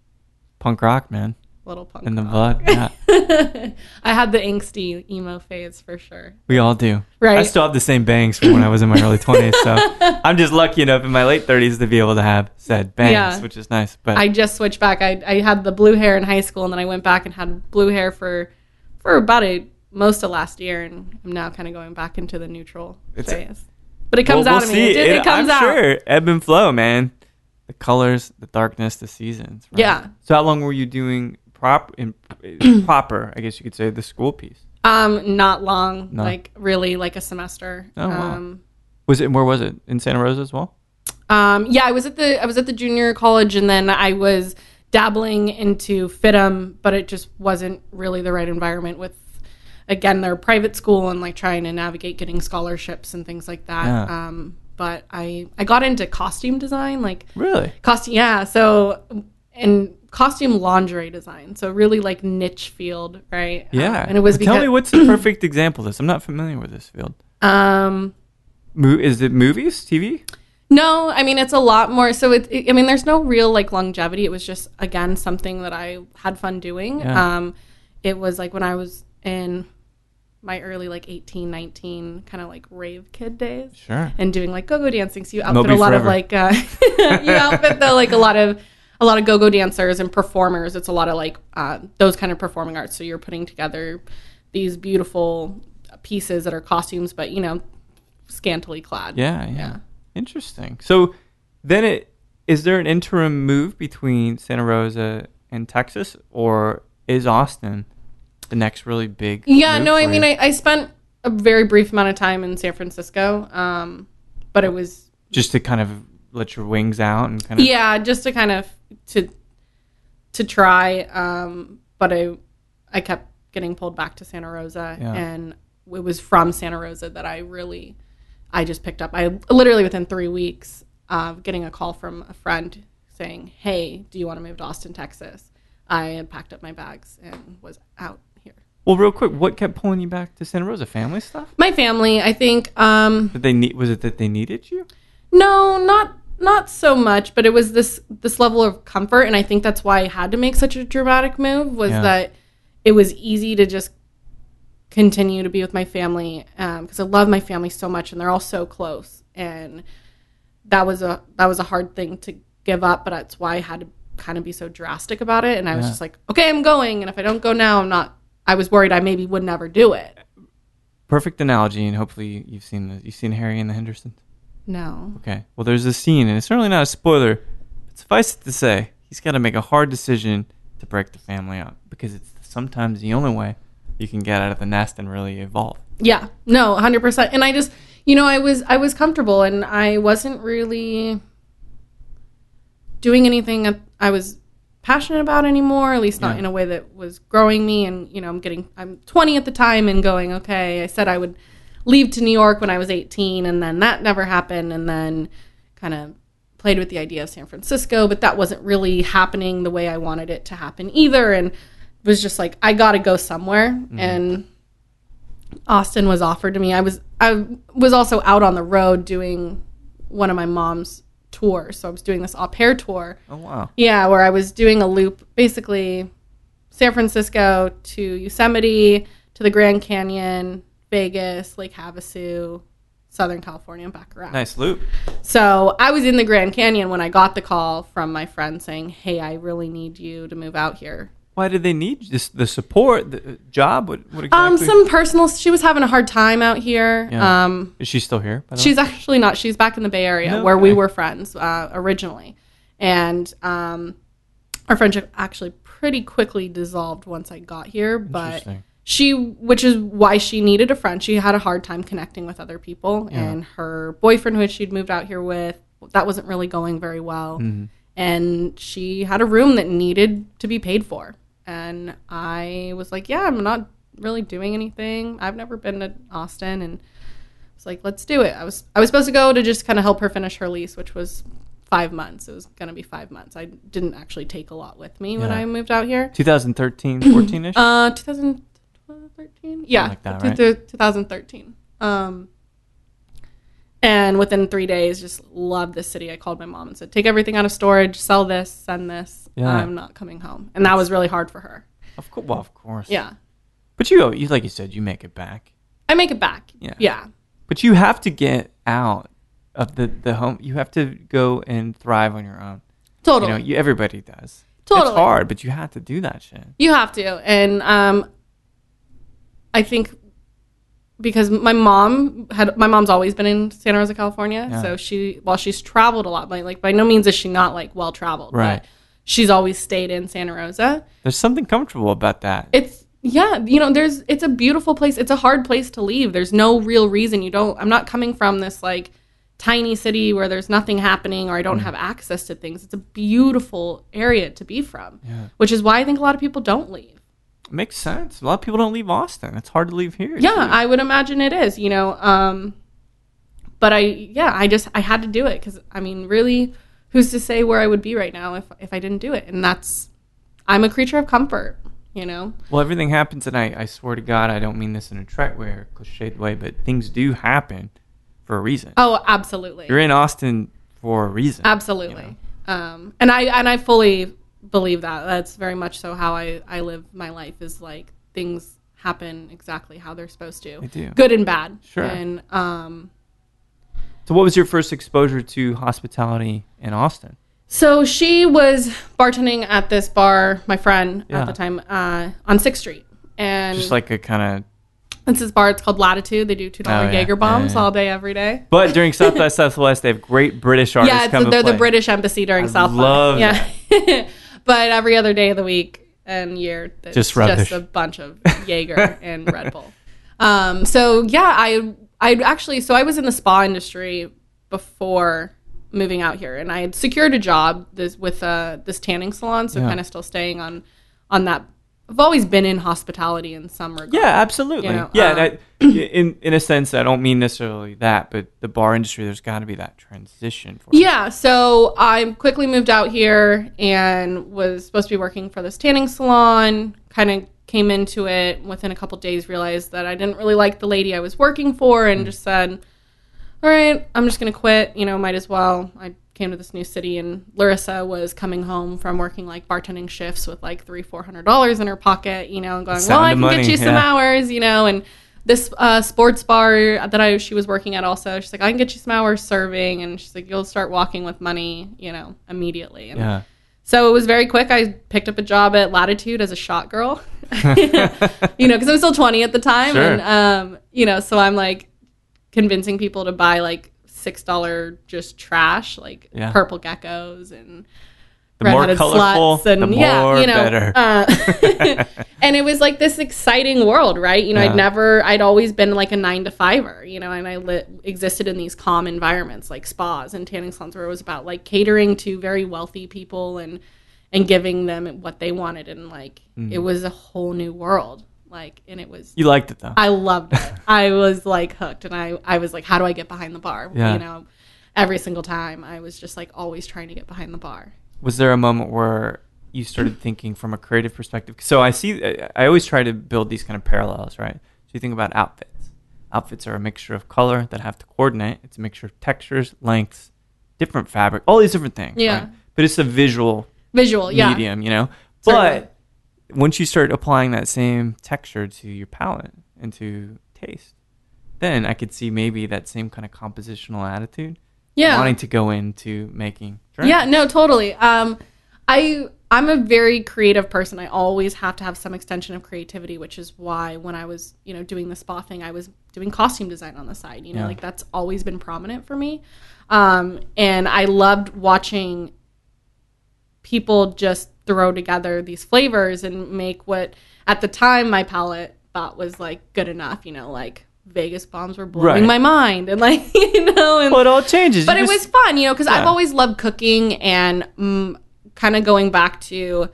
Speaker 1: Punk rock, man,
Speaker 2: little punk
Speaker 1: in the
Speaker 2: rock.
Speaker 1: blood. Yeah,
Speaker 2: I had the angsty emo phase for sure.
Speaker 1: we all do.
Speaker 2: Right.
Speaker 1: I still have the same bangs from when I was in my early 20s, so I'm just lucky enough in my late 30s to be able to have said bangs,
Speaker 2: Yeah.
Speaker 1: which is nice. But
Speaker 2: I just switched back. I, I had the blue hair in high school, and then I went back and had blue hair for for about a most of last year, and I'm now kind of going back into the neutral
Speaker 1: It's-
Speaker 2: phase. But it comes
Speaker 1: We'll-
Speaker 2: out
Speaker 1: we'll
Speaker 2: of me. It, it,
Speaker 1: It-
Speaker 2: comes
Speaker 1: I'm
Speaker 2: out.
Speaker 1: sure ebb and flow, man. The colors, the darkness, the seasons. right?
Speaker 2: Yeah.
Speaker 1: So how long were you doing prop in proper? I guess you could say the school piece.
Speaker 2: Um, not long.
Speaker 1: No.
Speaker 2: Like really, like a semester.
Speaker 1: Oh, wow.
Speaker 2: Um,
Speaker 1: Was it? Where was it? In Santa Rosa as well.
Speaker 2: Um, yeah, I was at the I was at the junior college, and then I was dabbling into FIDM, but it just wasn't really the right environment. With again, their private school and like trying to navigate getting scholarships and things like that.
Speaker 1: Yeah.
Speaker 2: Um, but I I got into costume design, like
Speaker 1: Really?
Speaker 2: costume. Yeah, so and costume lingerie design. So really like niche field, right?
Speaker 1: Yeah.
Speaker 2: Um, and it was
Speaker 1: But Tell me what's the perfect example of this. I'm not familiar with this field.
Speaker 2: um
Speaker 1: Mo- is it movies, TV?
Speaker 2: No, I mean it's a lot more. So it, it- I mean, there's no real like longevity. It was just again something that I had fun doing.
Speaker 1: Yeah.
Speaker 2: Um, it was like when I was in my early like 18, 19 kind of like rave kid days
Speaker 1: Sure.
Speaker 2: and doing like go-go dancing. So you outfit
Speaker 1: Moby
Speaker 2: a lot
Speaker 1: forever.
Speaker 2: of like uh, you outfit though like a lot of a lot of go-go dancers and performers. It's a lot of like uh, those kind of performing arts. So you're putting together these beautiful pieces that are costumes, but you know, scantily clad.
Speaker 1: Yeah, yeah.
Speaker 2: Yeah.
Speaker 1: Interesting. So then it is there an interim move between Santa Rosa and Texas or is Austin the next really big
Speaker 2: Yeah, no, I mean. I, I spent a very brief amount of time in San Francisco, um, but it was
Speaker 1: just to kind of let your wings out and kind of
Speaker 2: yeah, just to kind of to to try, um, but I I kept getting pulled back to Santa Rosa,
Speaker 1: Yeah.
Speaker 2: and it was from Santa Rosa that I really I just picked up. I literally within three weeks of getting a call from a friend saying, "Hey, do you want to move to Austin, Texas?" I had packed up my bags and was out here.
Speaker 1: Well, real quick, what kept pulling you back to Santa Rosa? Family stuff?
Speaker 2: My family, I think. Um,
Speaker 1: Did they need? Was it that they needed you?
Speaker 2: No, not not so much, but it was this this level of comfort, and I think that's why I had to make such a dramatic move. Was
Speaker 1: Yeah.
Speaker 2: that it was easy to just continue to be with my family um, because I love my family so much, and they're all so close, and that was a that was a hard thing to give up, but that's why I had to kind of be so drastic about it, and I was
Speaker 1: Yeah.
Speaker 2: just like, okay, I'm going, and if I don't go now, I'm not. I was worried I maybe would never do it.
Speaker 1: Perfect analogy, and hopefully you've seen the, you've seen Harry and the Hendersons.
Speaker 2: No.
Speaker 1: Okay. Well, there's a scene, and it's certainly not a spoiler. But suffice it to say, he's got to make a hard decision to break the family up because it's sometimes the only way you can get out of the nest and really evolve.
Speaker 2: Yeah. No, 100%. And I just, you know, I was I was comfortable and I wasn't really doing anything I was passionate about anymore, at least not
Speaker 1: Yeah.
Speaker 2: in a way that was growing me and, you know, I'm getting I'm 20 at the time and going, okay, I said I would leave to New York when I was 18 and then that never happened and then kind of played with the idea of San Francisco, but that wasn't really happening the way I wanted it to happen either and was just like I got to go somewhere mm-hmm. and Austin was offered to me. I was I was also out on the road doing one of my mom's tours. So I was doing this au pair tour.
Speaker 1: Oh wow.
Speaker 2: Yeah, where I was doing a loop basically San Francisco to Yosemite to the Grand Canyon, Vegas, Lake Havasu, Southern California, and back around.
Speaker 1: Nice loop.
Speaker 2: So I was in the Grand Canyon when I got the call from my friend saying, "Hey, I really need you to move out here."
Speaker 1: Why did they need this? The support, the uh, job. What? What exactly?
Speaker 2: Um, some personal. She was having a hard time out here.
Speaker 1: Yeah.
Speaker 2: Um,
Speaker 1: Is she still here? The way?
Speaker 2: She's actually not. She's back in the Bay Area
Speaker 1: No
Speaker 2: where we were friends uh, originally, and um, our friendship actually pretty quickly dissolved once I got here. But
Speaker 1: Interesting.
Speaker 2: She, which is why she needed a friend. She had a hard time connecting with other people, and her boyfriend, who she'd moved out here with, that wasn't really going very well.
Speaker 1: Mm-hmm.
Speaker 2: And she had a room that needed to be paid for, and I was like, "Yeah, I'm not really doing anything. I've never been to Austin, and." I was like, let's do it. I was I was supposed to go to just kind of help her finish her lease, which was five months. It was gonna be five months. I didn't actually take a lot with me when I moved out here.
Speaker 1: 2013, 14 ish.
Speaker 2: Uh, 2013. Yeah,
Speaker 1: like that, right?
Speaker 2: two- 2013. Um, and within three days, just loved the city. I called my mom and said, take everything out of storage, sell this, send this.
Speaker 1: Yeah.
Speaker 2: I'm not coming home, and that was really hard for her.
Speaker 1: of course. Well, of course.
Speaker 2: Yeah,
Speaker 1: But you, you like you said, you make it back.
Speaker 2: I make it back.
Speaker 1: Yeah.
Speaker 2: yeah.
Speaker 1: But you have to get out of the the home. You have to go and thrive on your own.
Speaker 2: Totally.
Speaker 1: You know, you, everybody does. It's
Speaker 2: Totally.
Speaker 1: hard, but you have to do that shit.
Speaker 2: You have to. And um I think because my mom had my mom's always been in Santa Rosa, California.
Speaker 1: Yeah.
Speaker 2: So she while she's traveled a lot, like, like by no means is she not like well traveled.
Speaker 1: Right.
Speaker 2: But she's always stayed in Santa Rosa.
Speaker 1: There's something comfortable about that.
Speaker 2: It's yeah, you know, there's it's a beautiful place. It's a hard place to leave. There's no real reason you don't I'm not coming from this like tiny city where there's nothing happening or I
Speaker 1: Mm.
Speaker 2: don't have access to things. It's a beautiful area to be from.
Speaker 1: Yeah.
Speaker 2: Which is why I think a lot of people don't leave.
Speaker 1: Makes sense. A lot of people don't leave Austin. It's hard to leave here.
Speaker 2: yeah
Speaker 1: too.
Speaker 2: i would imagine it is you know um but i yeah i just i had to do it because i mean really who's to say where i would be right now if if i didn't do it and that's i'm a creature of comfort you know
Speaker 1: Well, everything happens, and I, I swear to God, I don't mean this in a trite way or cliched way, but things do happen for a reason.
Speaker 2: oh absolutely
Speaker 1: You're in Austin for a reason.
Speaker 2: absolutely um and i and i fully believe that that's very much so how i i live my life is like things happen exactly how they're supposed to
Speaker 1: They do.
Speaker 2: good and bad
Speaker 1: Sure.
Speaker 2: and um
Speaker 1: So, what was your first exposure to hospitality in Austin?
Speaker 2: So she was bartending at this bar, my friend
Speaker 1: Yeah.
Speaker 2: at the time, uh, on Sixth Street, and
Speaker 1: Just like a kind
Speaker 2: it's this bar. It's called Latitude. They do two dollar
Speaker 1: Oh, yeah.
Speaker 2: Jaeger bombs
Speaker 1: Yeah, yeah.
Speaker 2: all day, every day.
Speaker 1: But during South by Southwest, they have great British artists
Speaker 2: yeah, they're the
Speaker 1: play.
Speaker 2: British embassy during
Speaker 1: I
Speaker 2: South by.
Speaker 1: love
Speaker 2: yeah, but every other day of the week and year, it's
Speaker 1: Just
Speaker 2: just a bunch of Jaeger and Red Bull. Um, so yeah, I I actually so I was in the spa industry before moving out here, and I had secured a job this with uh, this tanning salon, so
Speaker 1: Yeah.
Speaker 2: kind of still staying on on that. I've always been in hospitality in some regard.
Speaker 1: Yeah, absolutely.
Speaker 2: You know,
Speaker 1: yeah,
Speaker 2: um,
Speaker 1: and I, in in a sense, I don't mean necessarily that, but the bar industry, there's got to be that transition for.
Speaker 2: Yeah, so I quickly moved out here and was supposed to be working for this tanning salon. Kind of came into it within a couple days, realized that I didn't really like the lady I was working for, and just said, "All right, I'm just gonna quit. You know, might as well." I came to this new city, and Larissa was coming home from working like bartending shifts with like three, four hundred dollars in her pocket. You know, and going,
Speaker 1: Sound
Speaker 2: "Well, I can
Speaker 1: money,
Speaker 2: get you some hours." You know, and this uh, sports bar that I she was working at also. She's like, I can get you some hours serving, and she's like, you'll start walking with money, you know, immediately. And
Speaker 1: Yeah.
Speaker 2: so it was very quick. I picked up a job at Latitude as a shot girl, you know, because I'm still 20 at the time,
Speaker 1: Sure.
Speaker 2: and um, you know, so I'm like convincing people to buy like six dollar just trash, like
Speaker 1: Yeah.
Speaker 2: purple geckos and
Speaker 1: The more colorful,
Speaker 2: sluts and
Speaker 1: the
Speaker 2: yeah, you know,
Speaker 1: better.
Speaker 2: Uh, and it was like this exciting world, right? You know,
Speaker 1: Yeah.
Speaker 2: I'd never, I'd always been like a nine to fiver, you know, and I lit, existed in these calm environments like spas and tanning salons where it was about like catering to very wealthy people and and giving them what they wanted, and like
Speaker 1: Mm.
Speaker 2: it was a whole new world, like, and it was
Speaker 1: you liked it though.
Speaker 2: I loved it. I was like hooked, and I I was like, how do I get behind the bar?
Speaker 1: Yeah.
Speaker 2: You know, every single time I was just like always trying to get behind the bar.
Speaker 1: was there a moment where you started thinking from a creative perspective? So I see, I always try to build these kind of parallels, right? So you think about outfits. Outfits are a mixture of color that have to coordinate. It's a mixture of textures, lengths, different fabric, all these different things.
Speaker 2: Yeah.
Speaker 1: Right? But it's a visual
Speaker 2: Visual, yeah.
Speaker 1: medium, you know. But once you start applying that same texture to your palate and to taste, then I could see maybe that same kind of compositional attitude.
Speaker 2: Yeah.
Speaker 1: Wanting to go into making drinks.
Speaker 2: Yeah, no, totally. Um, I I'm a very creative person. I always have to have some extension of creativity, which is why when I was you know doing the spa thing, I was doing costume design on the side. You know,
Speaker 1: Yeah.
Speaker 2: like that's always been prominent for me. Um, and I loved watching people just throw together these flavors and make what at the time my palate thought was like good enough. You know, like Vegas bombs were blowing
Speaker 1: Right.
Speaker 2: my mind, and like you know, and
Speaker 1: Well, it all changes.
Speaker 2: but
Speaker 1: You
Speaker 2: it
Speaker 1: just-
Speaker 2: was fun, you know, because I've always loved cooking and mm, kind of going back to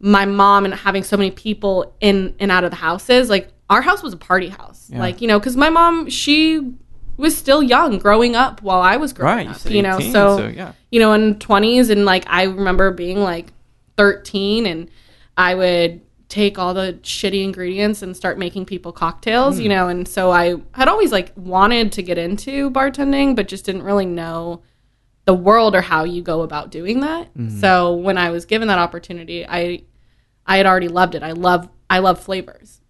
Speaker 2: my mom and having so many people in and out of the houses. Like our house was a party house,
Speaker 1: Yeah.
Speaker 2: like you know, because my mom she was still young growing up while I was growing
Speaker 1: Right,
Speaker 2: up,
Speaker 1: said
Speaker 2: you know,
Speaker 1: 18,
Speaker 2: so,
Speaker 1: so, yeah.
Speaker 2: you know, in twenties and like I remember being like thirteen and I would take all the shitty ingredients and start making people cocktails,
Speaker 1: Hmm.
Speaker 2: you know, and so I had always like wanted to get into bartending, but just didn't really know the world or how you go about doing that.
Speaker 1: Hmm.
Speaker 2: So when I was given that opportunity, I I had already loved it. I love I love flavors.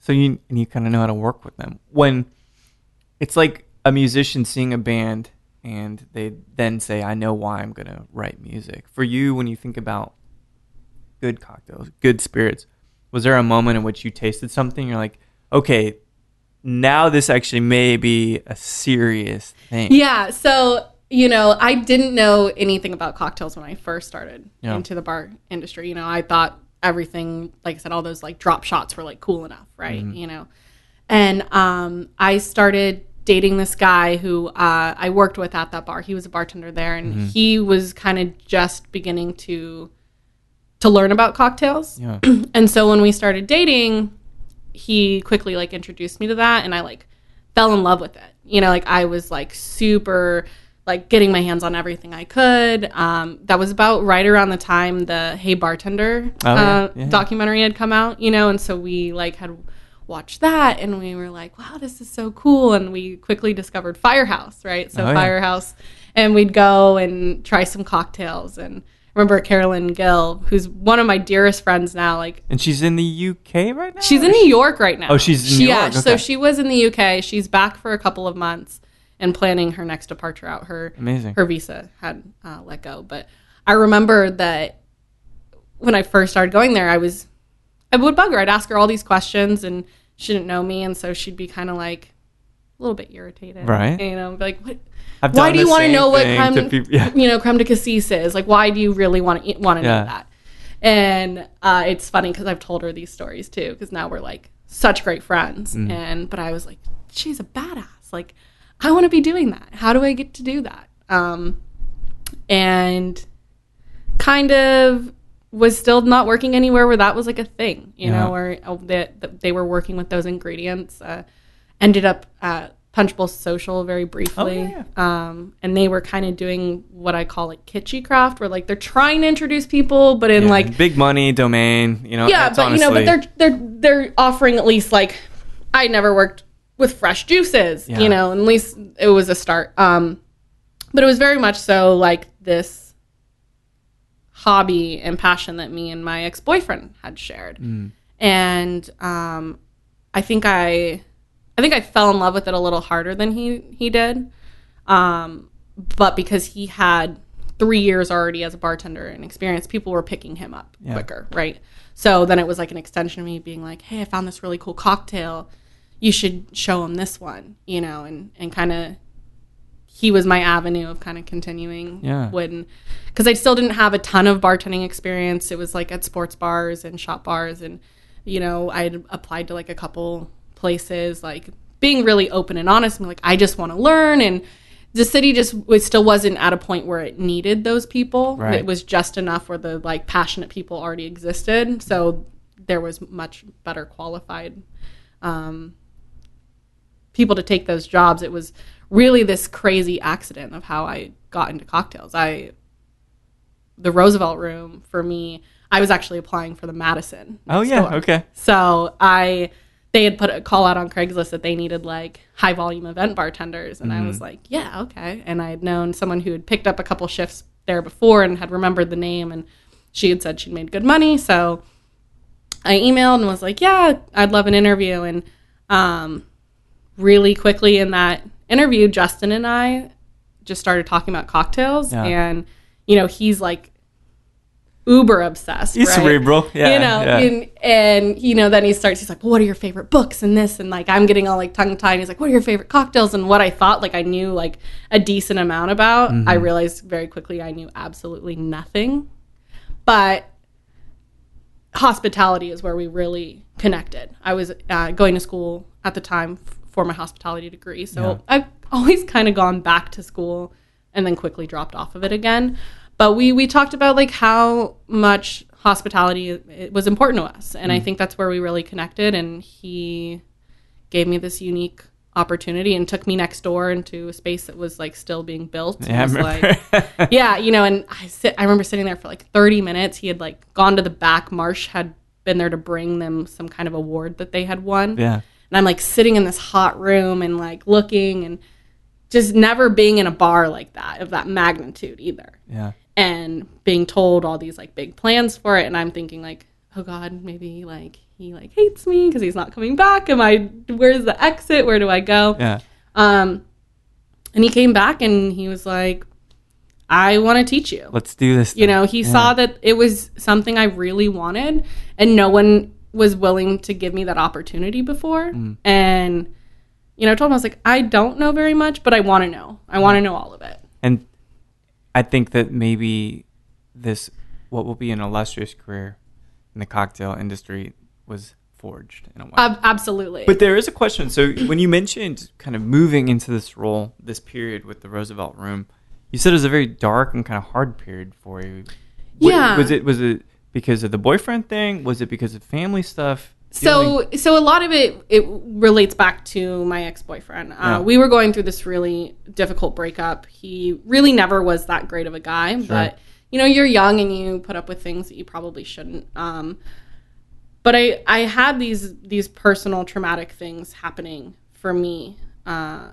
Speaker 1: So you and you kind of know how to work with them. When it's like a musician seeing a band and they then say, "I know why I'm going to write music." For you, when you think about good cocktails, good spirits, was there a moment in which you tasted something? You're like, "Okay, now this actually may be a serious thing."
Speaker 2: Yeah, so you know, I didn't know anything about cocktails when I first started
Speaker 1: Yeah.
Speaker 2: into the bar industry. You know, I thought everything, like I said, all those like drop shots were like cool enough, right? You know, and um, I started dating this guy who uh, I worked with at that bar. He was a bartender there, and he was kind of just beginning to to learn about cocktails.
Speaker 1: Yeah.
Speaker 2: and so when we started dating, he quickly like introduced me to that, and I like fell in love with it. You know, like I was like super like getting my hands on everything I could. Um, that was about right around the time the Hey Bartender
Speaker 1: Oh,
Speaker 2: uh,
Speaker 1: Yeah, yeah.
Speaker 2: documentary had come out, you know, and so we like had watched that and we were like, wow, this is so cool. And we quickly discovered Firehouse, right? So
Speaker 1: Oh, yeah.
Speaker 2: Firehouse, and we'd go and try some cocktails. And remember Carolyn Gill, who's one of my dearest friends now, like
Speaker 1: And she's in the UK right now.
Speaker 2: She's in New York right now.
Speaker 1: Oh, she's in
Speaker 2: She-
Speaker 1: New
Speaker 2: Yeah,
Speaker 1: York,
Speaker 2: so she was in the UK. She's back for a couple of months and planning her next departure out. Her
Speaker 1: Amazing.
Speaker 2: her visa had uh, let go, but I remember that when I first started going there, I was I would bug her. I'd ask her all these questions, and she didn't know me, and so she'd be kind of like a little bit irritated,
Speaker 1: Right.
Speaker 2: You know, be like what.
Speaker 1: I've
Speaker 2: Why do you want to know what creme,
Speaker 1: to people- yeah.
Speaker 2: you know, creme de cassis is? Like, why do you really want to want to
Speaker 1: Yeah.
Speaker 2: know that? And uh, it's funny because I've told her these stories too. Because now we're like such great friends.
Speaker 1: Mm.
Speaker 2: And but I was like, she's a badass. Like, I want to be doing that. How do I get to do that? Um, and kind of was still not working anywhere where that was like a thing, you
Speaker 1: Yeah.
Speaker 2: know, where uh, that that they were working with those ingredients. Uh, ended up at Punchbowl Social very briefly,
Speaker 1: Oh, yeah,
Speaker 2: um, and they were kind of doing what I call like kitschy craft, where like they're trying to introduce people, but in
Speaker 1: Yeah,
Speaker 2: like
Speaker 1: big money domain, you know.
Speaker 2: yeah, but you know, but they're they're they're offering at least like I never worked with fresh juices,
Speaker 1: Yeah.
Speaker 2: you know, at least it was a start. Um, but it was very much so like this hobby and passion that me and my ex boyfriend had shared,
Speaker 1: Mm.
Speaker 2: and um, I think I I think I fell in love with it a little harder than he he did, um, but because he had three years already as a bartender and experience, people were picking him up
Speaker 1: Yeah.
Speaker 2: quicker, right? So then it was like an extension of me being like, "Hey, I found this really cool cocktail. You should show him this one," you know, and and kind of he was my avenue of kind of continuing
Speaker 1: Yeah.
Speaker 2: when because I still didn't have a ton of bartending experience. It was like at sports bars and shop bars, and you know I'd applied to like a couple places, like being really open and honest. and like I just want to learn, and the city just was, still wasn't at a point where it needed those people.
Speaker 1: Right.
Speaker 2: It was just enough where the like passionate people already existed, so there was much better qualified um, people to take those jobs. It was really this crazy accident of how I got into cocktails. I the Roosevelt room for me, I was actually applying for the Madison.
Speaker 1: Oh yeah,
Speaker 2: door.
Speaker 1: okay.
Speaker 2: So I they had put a call out on Craigslist that they needed like high volume event bartenders and I was like, yeah, okay. And I had known someone who had picked up a couple shifts there before and had remembered the name and she had said she'd made good money, so I emailed and was like, "Yeah, I'd love an interview." And um, really quickly in that interview, Justin and I just started talking about cocktails,
Speaker 1: Yeah.
Speaker 2: and you know, he's like uber obsessed.
Speaker 1: He's
Speaker 2: right?
Speaker 1: cerebral. Yeah.
Speaker 2: you know,
Speaker 1: yeah.
Speaker 2: and, and you know, then he starts. He's like, well, "What are your favorite books?" and this, and like, I'm getting all like tongue tied. He's like, "What are your favorite cocktails?" and what I thought like I knew like a decent amount about.
Speaker 1: Mm-hmm.
Speaker 2: I realized very quickly I knew absolutely nothing, but hospitality is where we really connected. I was uh, going to school at the time for my hospitality degree, so
Speaker 1: Yeah.
Speaker 2: I've always kind of gone back to school and then quickly dropped off of it again. But we we talked about like how much hospitality was important to us, and I mm. think that's where we really connected. And he gave me this unique opportunity and took me next door into a space that was like still being built.
Speaker 1: Yeah,
Speaker 2: like, yeah, you know, and I sit. I remember sitting there for like 30 minutes. He had like gone to the back. Marsh had been there to bring them some kind of award that they had won.
Speaker 1: yeah.
Speaker 2: And I'm like sitting in this hot room and like looking and just never being in a bar like that of that magnitude either.
Speaker 1: Yeah.
Speaker 2: And being told all these like big plans for it, and I'm thinking like, oh god, maybe like he like hates me because he's not coming back. Am I? Where's the exit? Where do I go?
Speaker 1: Yeah.
Speaker 2: Um, and he came back and he was like, I want to teach you.
Speaker 1: Let's do this.
Speaker 2: You
Speaker 1: thing.
Speaker 2: know, he
Speaker 1: Yeah.
Speaker 2: saw that it was something I really wanted, and no one was willing to give me that opportunity before.
Speaker 1: Mm.
Speaker 2: And, you know, I told him, I was like, I don't know very much, but I want to know. I want to know all of it.
Speaker 1: And I think that maybe this, what will be an illustrious career in the cocktail industry, was forged in a way.
Speaker 2: Ab- absolutely.
Speaker 1: But there is a question. So when you mentioned kind of moving into this role, this period with the Roosevelt Room, you said it was a very dark and kind of hard period for you. What-
Speaker 2: Yeah.
Speaker 1: Was it was it because of the boyfriend thing? Was it because of family stuff?
Speaker 2: So so a lot of it it relates back to my ex-boyfriend uh,
Speaker 1: Yeah.
Speaker 2: we were going through this really difficult breakup he really never was that great of a guy but you know you're young and you put up with things that you probably shouldn't um, but i i had these these personal traumatic things happening for me uh,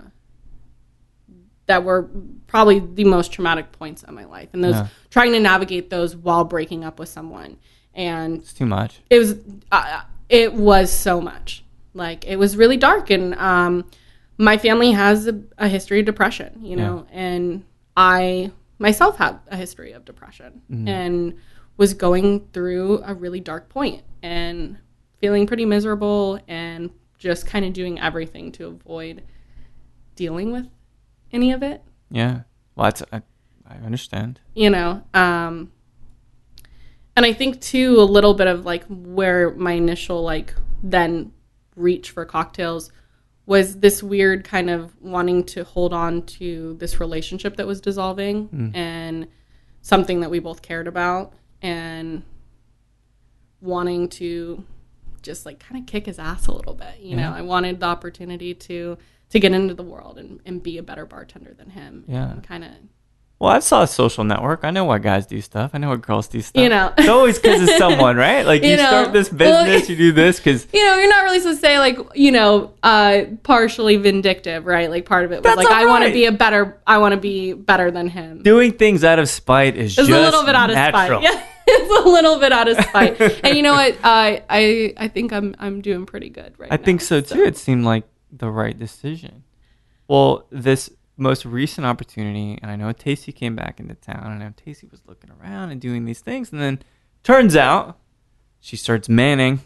Speaker 2: that were probably the most traumatic points of my life and those
Speaker 1: Yeah.
Speaker 2: trying to navigate those while breaking up with someone and
Speaker 1: it's too much.
Speaker 2: it was uh, it was so much like it was really dark and um my family has a, a history of depression you know and i myself had a history of depression and was going through a really dark point and feeling pretty miserable and just kind of doing everything to avoid dealing with any of it
Speaker 1: Yeah. Well, that's, I, I understand.
Speaker 2: you know um and i think too a little bit of like where my initial like then reach for cocktails was this weird kind of wanting to hold on to this relationship that was dissolving hmm. and something that we both cared about and wanting to just like kind of kick his ass a little bit you know? I wanted the opportunity to to get into the world and, and be a better bartender than him
Speaker 1: Yeah.
Speaker 2: kind of
Speaker 1: Well, I saw a social network. I know why guys do stuff. I know why girls do stuff.
Speaker 2: You know.
Speaker 1: it's always because of someone, right? Like you,
Speaker 2: You know.
Speaker 1: start this
Speaker 2: Well,
Speaker 1: business, you do this because
Speaker 2: you know, you're not really supposed to say like, you know, uh, partially vindictive, right? Like part of it was
Speaker 1: That's
Speaker 2: like, I want to be a better, I want to be better than him.
Speaker 1: doing things out of spite is
Speaker 2: It's
Speaker 1: just
Speaker 2: a little bit out of
Speaker 1: natural.
Speaker 2: spite. Yeah, it's a little bit out of spite. and you know what? I I I think I'm I'm doing pretty good right
Speaker 1: I
Speaker 2: now.
Speaker 1: I think so too. It seemed like the right decision. Well, this most recent opportunity, and I know Tacey came back into town, and I know Tacey was looking around and doing these things, and then turns out she starts manning.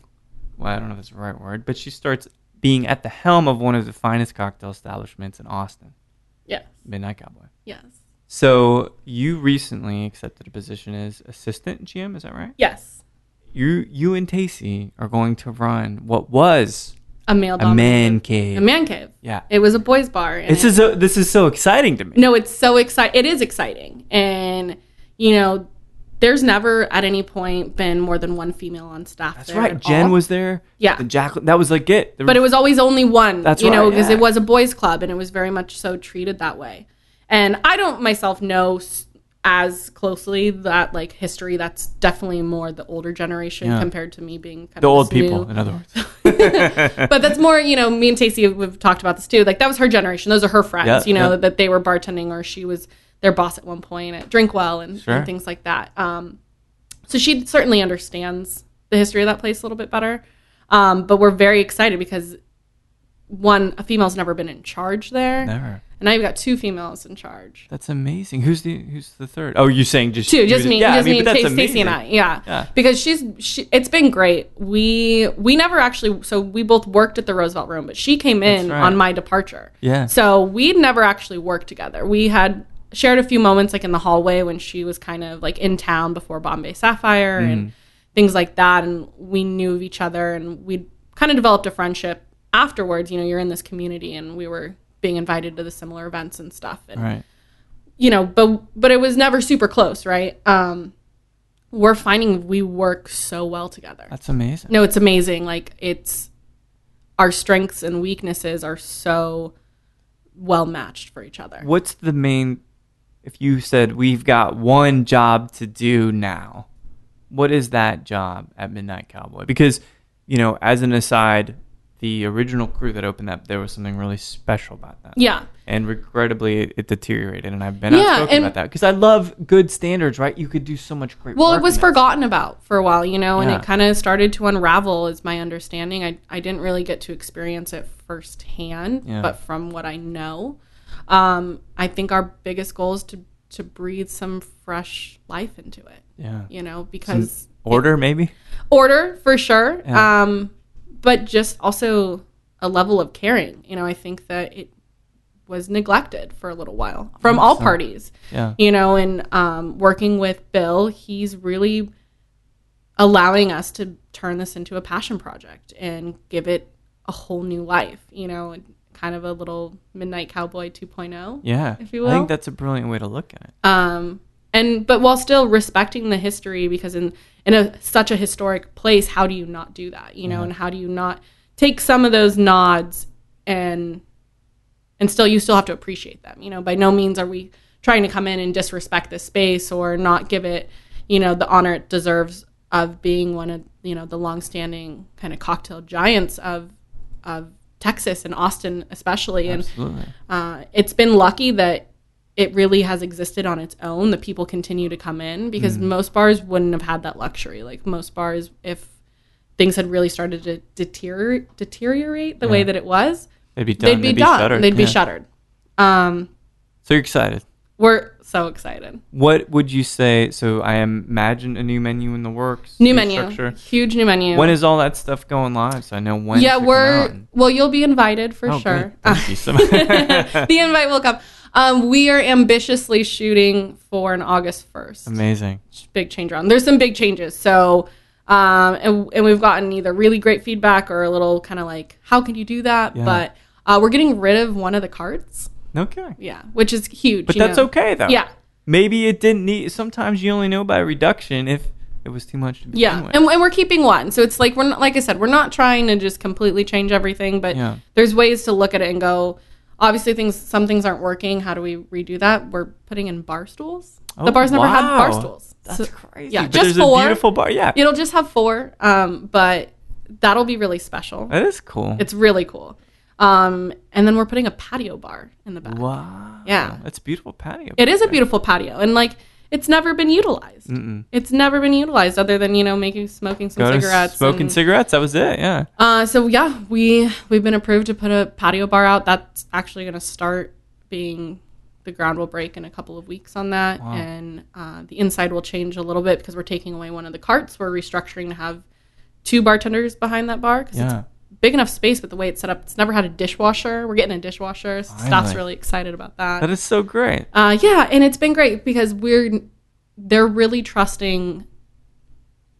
Speaker 1: Well, I don't know if that's the right word, but she starts being at the helm of one of the finest cocktail establishments in Austin.
Speaker 2: Yes.
Speaker 1: Midnight Cowboy.
Speaker 2: Yes.
Speaker 1: So you recently accepted a position as assistant GM, is that right?
Speaker 2: Yes.
Speaker 1: You you and Tacey are going to run what was
Speaker 2: A male
Speaker 1: a man cave.
Speaker 2: A man cave.
Speaker 1: yeah.
Speaker 2: It was a boys' bar. and
Speaker 1: This is so, this is so exciting to me.
Speaker 2: No, it's so exciting. It is exciting. And, you know, there's never at any point been more than one female on staff.
Speaker 1: That's right. Jen
Speaker 2: all.
Speaker 1: was there.
Speaker 2: Yeah.
Speaker 1: The Jacqueline. That was like it. There
Speaker 2: But it was always only one.
Speaker 1: That's
Speaker 2: you know, because
Speaker 1: yeah.
Speaker 2: it was a boys' club and it was very much so treated that way. And I don't myself know as closely that like history. That's definitely more the older generation
Speaker 1: Yeah.
Speaker 2: compared to me being kind
Speaker 1: the
Speaker 2: of
Speaker 1: old
Speaker 2: this new-
Speaker 1: people, in other words.
Speaker 2: but that's more, you know, me and Tacey we've talked about this too. Like that was her generation. Those are her friends,
Speaker 1: Yeah,
Speaker 2: you know,
Speaker 1: yeah.
Speaker 2: that they were bartending or she was their boss at one point at Drinkwell and,
Speaker 1: Sure.
Speaker 2: and things like that. Um, so she certainly understands the history of that place a little bit better. Um, but we're very excited because one, a female's never been in charge there,
Speaker 1: Never.
Speaker 2: and now you've got two females in charge.
Speaker 1: That's amazing. Who's the who's the third? Oh, you're saying just
Speaker 2: Two, just me,
Speaker 1: Yeah,
Speaker 2: just
Speaker 1: I mean,
Speaker 2: me, Stacy- and I. Yeah.
Speaker 1: Yeah.
Speaker 2: because she's she, it's been great. We we never actually so we both worked at the Roosevelt Room, but she came in
Speaker 1: right.
Speaker 2: on my departure.
Speaker 1: Yeah.
Speaker 2: So we'd never actually worked together. We had shared a few moments like in the hallway when she was kind of like in town before Bombay Sapphire
Speaker 1: Mm.
Speaker 2: and things like that, and we knew of each other, and we kind of developed a friendship afterwards. You know, you're in this community, and we were being invited to the similar events and stuff, and
Speaker 1: Right.
Speaker 2: you know, but but it was never super close, right? Um, we're finding we work so well together.
Speaker 1: That's amazing.
Speaker 2: No, it's amazing. Like it's our strengths and weaknesses are so well matched for each other.
Speaker 1: What's the main? If you said we've got one job to do now, what is that job at Midnight Cowboy? Because you know, as an aside, the original crew that opened that, there was something really special about that.
Speaker 2: Yeah.
Speaker 1: And regrettably, it, it deteriorated, and I've been
Speaker 2: Yeah,
Speaker 1: outspoken
Speaker 2: and-
Speaker 1: about that because I love good standards. Right? You could do so much great.
Speaker 2: Well, it was forgotten about for a while, you know, and
Speaker 1: Yeah.
Speaker 2: it kind of started to unravel, is my understanding. I, I didn't really get to experience it firsthand,
Speaker 1: Yeah.
Speaker 2: but from what I know, um, I think our biggest goal is to, to breathe some fresh life into it,
Speaker 1: Yeah.
Speaker 2: you know, because
Speaker 1: Order maybe.
Speaker 2: order for sure,
Speaker 1: Yeah.
Speaker 2: um, but just also a level of caring. You know, I think that it was neglected for a little while from all parties
Speaker 1: Yeah.
Speaker 2: you know, and um, working with Bill, he's really allowing us to turn this into a passion project and give it a whole new life, you know, kind of a little Midnight Cowboy 2.0.
Speaker 1: Yeah.
Speaker 2: If you will.
Speaker 1: I think that's a brilliant way to look at it.
Speaker 2: Um, and but while still respecting the history, because in in a such a historic place, how do you not do that? You know, and how do you not take some of those nods and and still you still have to appreciate them. You know, by no means are we trying to come in and disrespect this space or not give it, you know, the honor it deserves of being one of you know the longstanding kind of cocktail giants of of Texas and Austin especially and uh, it's been lucky that it really has existed on its own. That people continue to come in because
Speaker 1: Mm-hmm.
Speaker 2: most bars wouldn't have had that luxury. Like most bars, if things had really started to deteriorate, deteriorate the way that it was,
Speaker 1: They'd be done.
Speaker 2: they'd be done.
Speaker 1: shuttered.
Speaker 2: They'd be
Speaker 1: Yeah.
Speaker 2: shuttered. Um,
Speaker 1: So you're excited.
Speaker 2: we're so excited.
Speaker 1: What would you say? So I imagine a new menu in the works.
Speaker 2: New menu,
Speaker 1: structure.
Speaker 2: huge new menu.
Speaker 1: When is all that stuff going live? So I know when.
Speaker 2: yeah, we're well. You'll be invited for
Speaker 1: Oh,
Speaker 2: sure.
Speaker 1: Thank you so much.
Speaker 2: the invite will come. Um, we are ambitiously shooting for an August first.
Speaker 1: Amazing.
Speaker 2: big change around. There's some big changes. So, um, and, and we've gotten either really great feedback or a little kind of like, how can you do that?
Speaker 1: Yeah.
Speaker 2: But uh, we're getting rid of one of the carts.
Speaker 1: Okay.
Speaker 2: Yeah, which is huge.
Speaker 1: But that's
Speaker 2: know.
Speaker 1: okay though.
Speaker 2: Yeah.
Speaker 1: Maybe it didn't need. Sometimes you only know by reduction if it was too much to begin
Speaker 2: Yeah,
Speaker 1: with.
Speaker 2: and, and we're keeping one. So it's like we're not, like I said, we're not trying to just completely change everything, but
Speaker 1: Yeah.
Speaker 2: there's ways to look at it and go. Obviously, things some things aren't working. How do we redo that? We're putting in bar stools.
Speaker 1: Oh,
Speaker 2: the bar's never had bar stools.
Speaker 1: That's
Speaker 2: So-
Speaker 1: crazy.
Speaker 2: Yeah,
Speaker 1: but
Speaker 2: just
Speaker 1: there's
Speaker 2: four.
Speaker 1: a beautiful bar. Yeah.
Speaker 2: It'll just have four, um, but that'll be really special.
Speaker 1: that is cool.
Speaker 2: It's really cool. Um, and then we're putting a patio bar in the back.
Speaker 1: wow.
Speaker 2: Yeah.
Speaker 1: That's a beautiful patio.
Speaker 2: It is a beautiful patio, and like it's never been utilized.
Speaker 1: Mm-mm.
Speaker 2: It's never been utilized other than you know making smoking some.
Speaker 1: Go
Speaker 2: cigarettes.
Speaker 1: Smoking
Speaker 2: and-
Speaker 1: cigarettes. That was it. Yeah.
Speaker 2: Uh, so yeah, we we've been approved to put a patio bar out. That's actually going to start being the ground will break in a couple of weeks on that,
Speaker 1: Wow.
Speaker 2: and uh, the inside will change a little bit because we're taking away one of the carts. We're restructuring to have two bartenders behind that bar because
Speaker 1: Yeah.
Speaker 2: it's big enough space, but the way it's set up, it's never had a dishwasher. We're getting a dishwasher. So Staff's really excited about that.
Speaker 1: That is so great.
Speaker 2: Uh, yeah, and it's been great because we're they're really trusting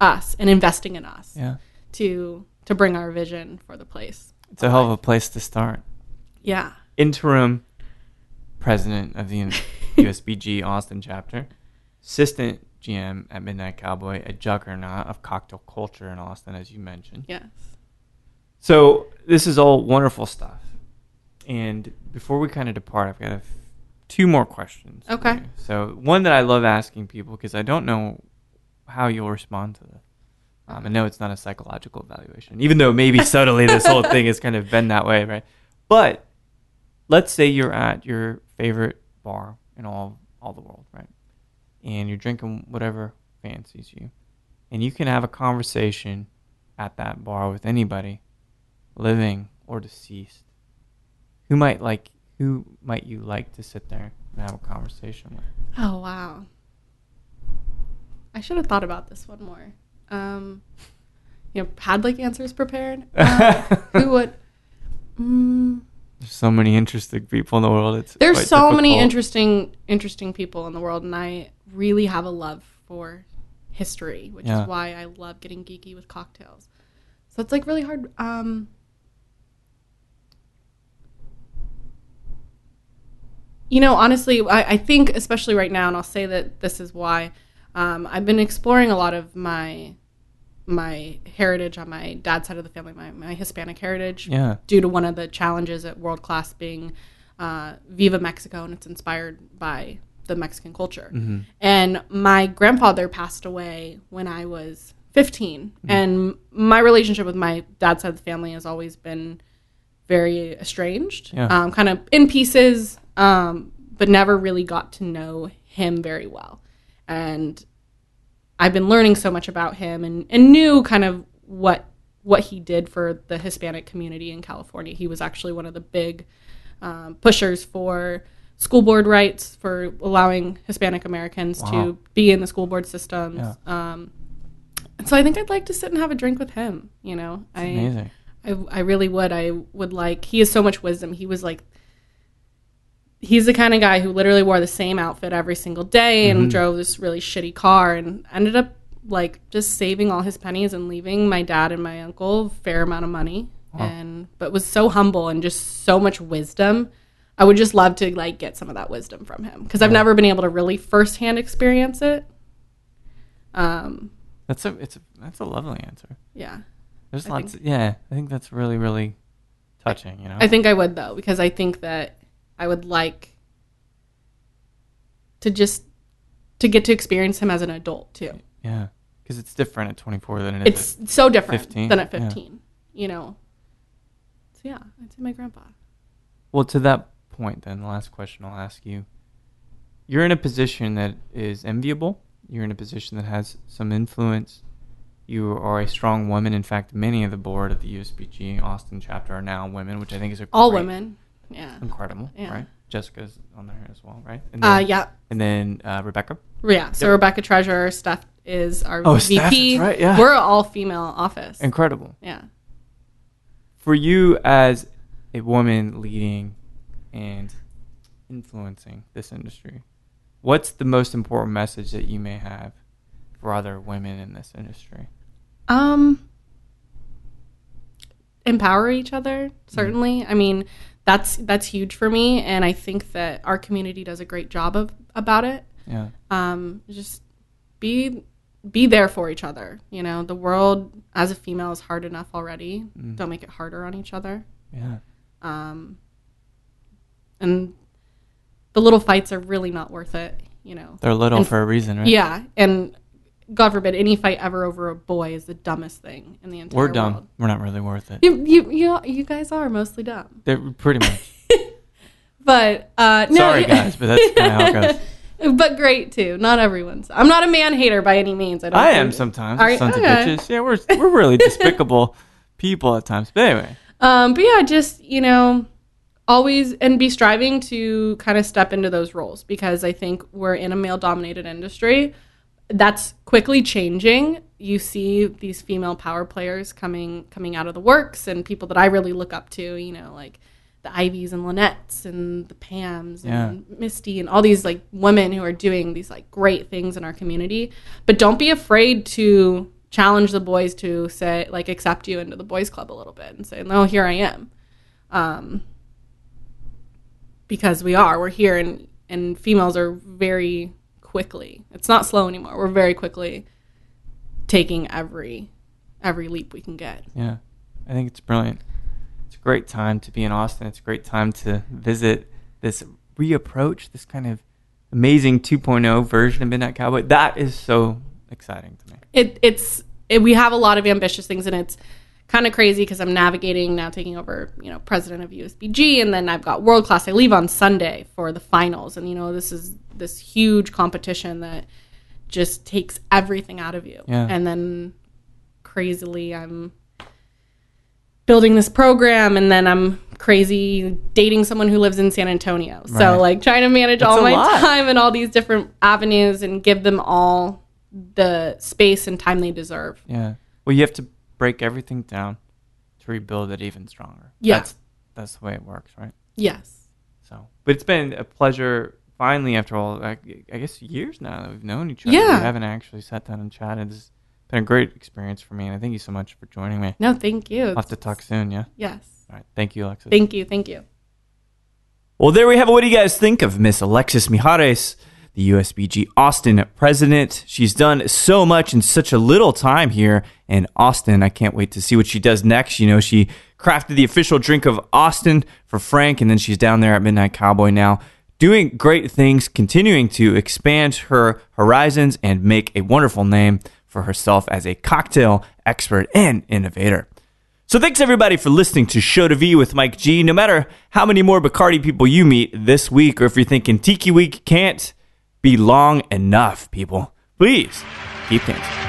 Speaker 2: us and investing in us
Speaker 1: Yeah.
Speaker 2: to to bring our vision for the place.
Speaker 1: It's a hell of a place to start.
Speaker 2: Yeah.
Speaker 1: Interim president of the USBG Austin chapter, assistant GM at Midnight Cowboy, a juggernaut of cocktail culture in Austin, as you mentioned.
Speaker 2: Yes.
Speaker 1: So this is all wonderful stuff. And before we kind of depart, I've got a f- two more questions.
Speaker 2: Okay.
Speaker 1: So one that I love asking people because I don't know how you'll respond to this. Um, I know it's not a psychological evaluation, even though maybe subtly this whole thing has kind of been that way, right? But let's say you're at your favorite bar in all all the world, right? And you're drinking whatever fancies you, and you can have a conversation at that bar with anybody, living or deceased. Who might like who might you like to sit there and have a conversation with?
Speaker 2: Oh wow. I should have thought about this one more. Um, you know, had like answers prepared. Uh, who would? Mm,
Speaker 1: There's so many interesting people in the world. It's
Speaker 2: there's so many interesting, interesting people in the world, and I really have a love for history, which
Speaker 1: Yeah.
Speaker 2: is why I love getting geeky with cocktails. So it's like really hard. Um, you know, honestly, I, I think especially right now, and I'll say that this is why um, I've been exploring a lot of my my heritage on my dad's side of the family, my, my Hispanic heritage,
Speaker 1: Yeah.
Speaker 2: due to one of the challenges at World Class being uh, Viva Mexico, and it's inspired by the Mexican culture.
Speaker 1: Mm-hmm.
Speaker 2: And my grandfather passed away when I was 15, and my relationship with my dad's side of the family has always been very estranged,
Speaker 1: Yeah.
Speaker 2: um, kind of in pieces, um, but never really got to know him very well. And I've been learning so much about him and, and knew kind of what what he did for the Hispanic community in California. He was actually one of the big um, pushers for school board rights, for allowing Hispanic Americans
Speaker 1: Wow.
Speaker 2: to be in the school board systems.
Speaker 1: Yeah.
Speaker 2: Um, so I think I'd like to sit and have a drink with him. You know, I,
Speaker 1: Amazing.
Speaker 2: I I really would. I would like. He has so much wisdom. He was like. He's the kind of guy who literally wore the same outfit every single day and
Speaker 1: Mhm.
Speaker 2: drove this really shitty car and ended up like just saving all his pennies and leaving my dad and my uncle a fair amount of money
Speaker 1: Wow.
Speaker 2: and but was so humble and just so much wisdom. I would just love to like get some of that wisdom from him because I've
Speaker 1: Yeah.
Speaker 2: never been able to really firsthand experience it. Um,
Speaker 1: That's a it's a that's a lovely answer.
Speaker 2: yeah.
Speaker 1: There's
Speaker 2: I
Speaker 1: lots. yeah, I think that's really really touching. You know.
Speaker 2: I think I would though because I think that I would like to just to get to experience him as an adult too.
Speaker 1: yeah, because it's different at 24 than it is.
Speaker 2: It's so different
Speaker 1: 15,
Speaker 2: than at
Speaker 1: yeah.
Speaker 2: 15, you know. So yeah, I'd say my grandpa.
Speaker 1: Well, to that point, then the last question I'll ask you: You're in a position that is enviable. You're in a position that has some influence. You are a strong woman. In fact, many of the board of the USBG Austin chapter are now women, which I think is a
Speaker 2: All
Speaker 1: great-
Speaker 2: women. Yeah.
Speaker 1: incredible,
Speaker 2: Yeah.
Speaker 1: right? Jessica's on there as well, right? And
Speaker 2: Uh,
Speaker 1: then,
Speaker 2: yeah.
Speaker 1: And then uh, Rebecca.
Speaker 2: Yeah. So
Speaker 1: Yep.
Speaker 2: Rebecca Treasurer, Steph is our
Speaker 1: Oh,
Speaker 2: VP.
Speaker 1: Steph, right, yeah.
Speaker 2: We're all female office.
Speaker 1: Incredible.
Speaker 2: yeah.
Speaker 1: For you as a woman leading and influencing this industry, what's the most important message that you may have for other women in this industry?
Speaker 2: Um empower each other, certainly. I mean, that's that's huge for me and I think that our community does a great job of about it.
Speaker 1: Yeah.
Speaker 2: um, just be be there for each other. You know, the world as a female is hard enough already.
Speaker 1: Mm.
Speaker 2: Don't make it harder on each other.
Speaker 1: Yeah.
Speaker 2: Um, and the little fights are really not worth it. You know.
Speaker 1: They're little
Speaker 2: And-
Speaker 1: for a reason, right?
Speaker 2: Yeah, and God forbid any fight ever over a boy is the dumbest thing in the entire world.
Speaker 1: We're dumb.
Speaker 2: world.
Speaker 1: We're not really worth it.
Speaker 2: You, you, you, you guys are mostly dumb.
Speaker 1: They're pretty much.
Speaker 2: But uh, no,
Speaker 1: Sorry, guys, but that's kinda how it
Speaker 2: goes. but great too. Not everyone's. I'm not a man hater by any means. I don't.
Speaker 1: I am sometimes.
Speaker 2: Are
Speaker 1: Sons
Speaker 2: okay.
Speaker 1: of bitches. Yeah, we're we're really despicable people at times. But anyway,
Speaker 2: Um, but yeah, just you know, always and be striving to kind of step into those roles because I think we're in a male-dominated industry that's quickly changing, you see these female power players coming coming out of the works and people that I really look up to, you know, like the Ivies and Lynette's and the Pams
Speaker 1: Yeah.
Speaker 2: and Misty and all these like women who are doing these like great things in our community. But don't be afraid to challenge the boys to say like accept you into the boys club a little bit and say, No, here I am. Um because we are. We're here and and females are very quickly. It's not slow anymore. We're very quickly taking every every leap we can get.
Speaker 3: Yeah, I think it's brilliant. It's a great time to be in Austin. It's a great time to visit this reapproach, this kind of amazing 2.0 version of Midnight Cowboy. That is so exciting to me.
Speaker 2: It it's it, we have a lot of ambitious things and it's kind of crazy because I'm navigating now taking over, you know, president of USBG and then I've got world class. I leave on Sunday for the finals and you know, this is this huge competition that just takes everything out of you.
Speaker 3: Yeah.
Speaker 2: And then crazily I'm building this program and then I'm crazy dating someone who lives in San Antonio.
Speaker 3: Right.
Speaker 2: So like trying to manage
Speaker 3: That's
Speaker 2: all my
Speaker 3: lot.
Speaker 2: time and all these different avenues and give them all the space and time they deserve.
Speaker 3: Yeah. Well, you have to break everything down to rebuild it even stronger.
Speaker 2: Yeah.
Speaker 3: That's, that's the way it works, right?
Speaker 2: Yes.
Speaker 3: So, but it's been a pleasure. Finally, after all, I, I guess years now that we've known each other,
Speaker 2: Yeah.
Speaker 3: we haven't actually sat down and chatted. It's been a great experience for me, and I thank you so much for joining me.
Speaker 2: No, thank you.
Speaker 3: We'll have to talk soon, yeah.
Speaker 2: Yes.
Speaker 3: All right, thank you, Alexis.
Speaker 2: Thank you. Thank you.
Speaker 1: Well, there we have it. What do you guys think of Miss Alexis Mijares, the USBG Austin president? She's done so much in such a little time here in Austin. I can't wait to see what she does next. You know, she crafted the official drink of Austin for Frank, and then she's down there at Midnight Cowboy now, doing great things, continuing to expand her horizons and make a wonderful name for herself as a cocktail expert and innovator. So thanks everybody for listening to Show to V with Mike G. No matter how many more Bacardi people you meet this week, or if you're thinking Tiki Week can't be long enough, people, please keep dancing.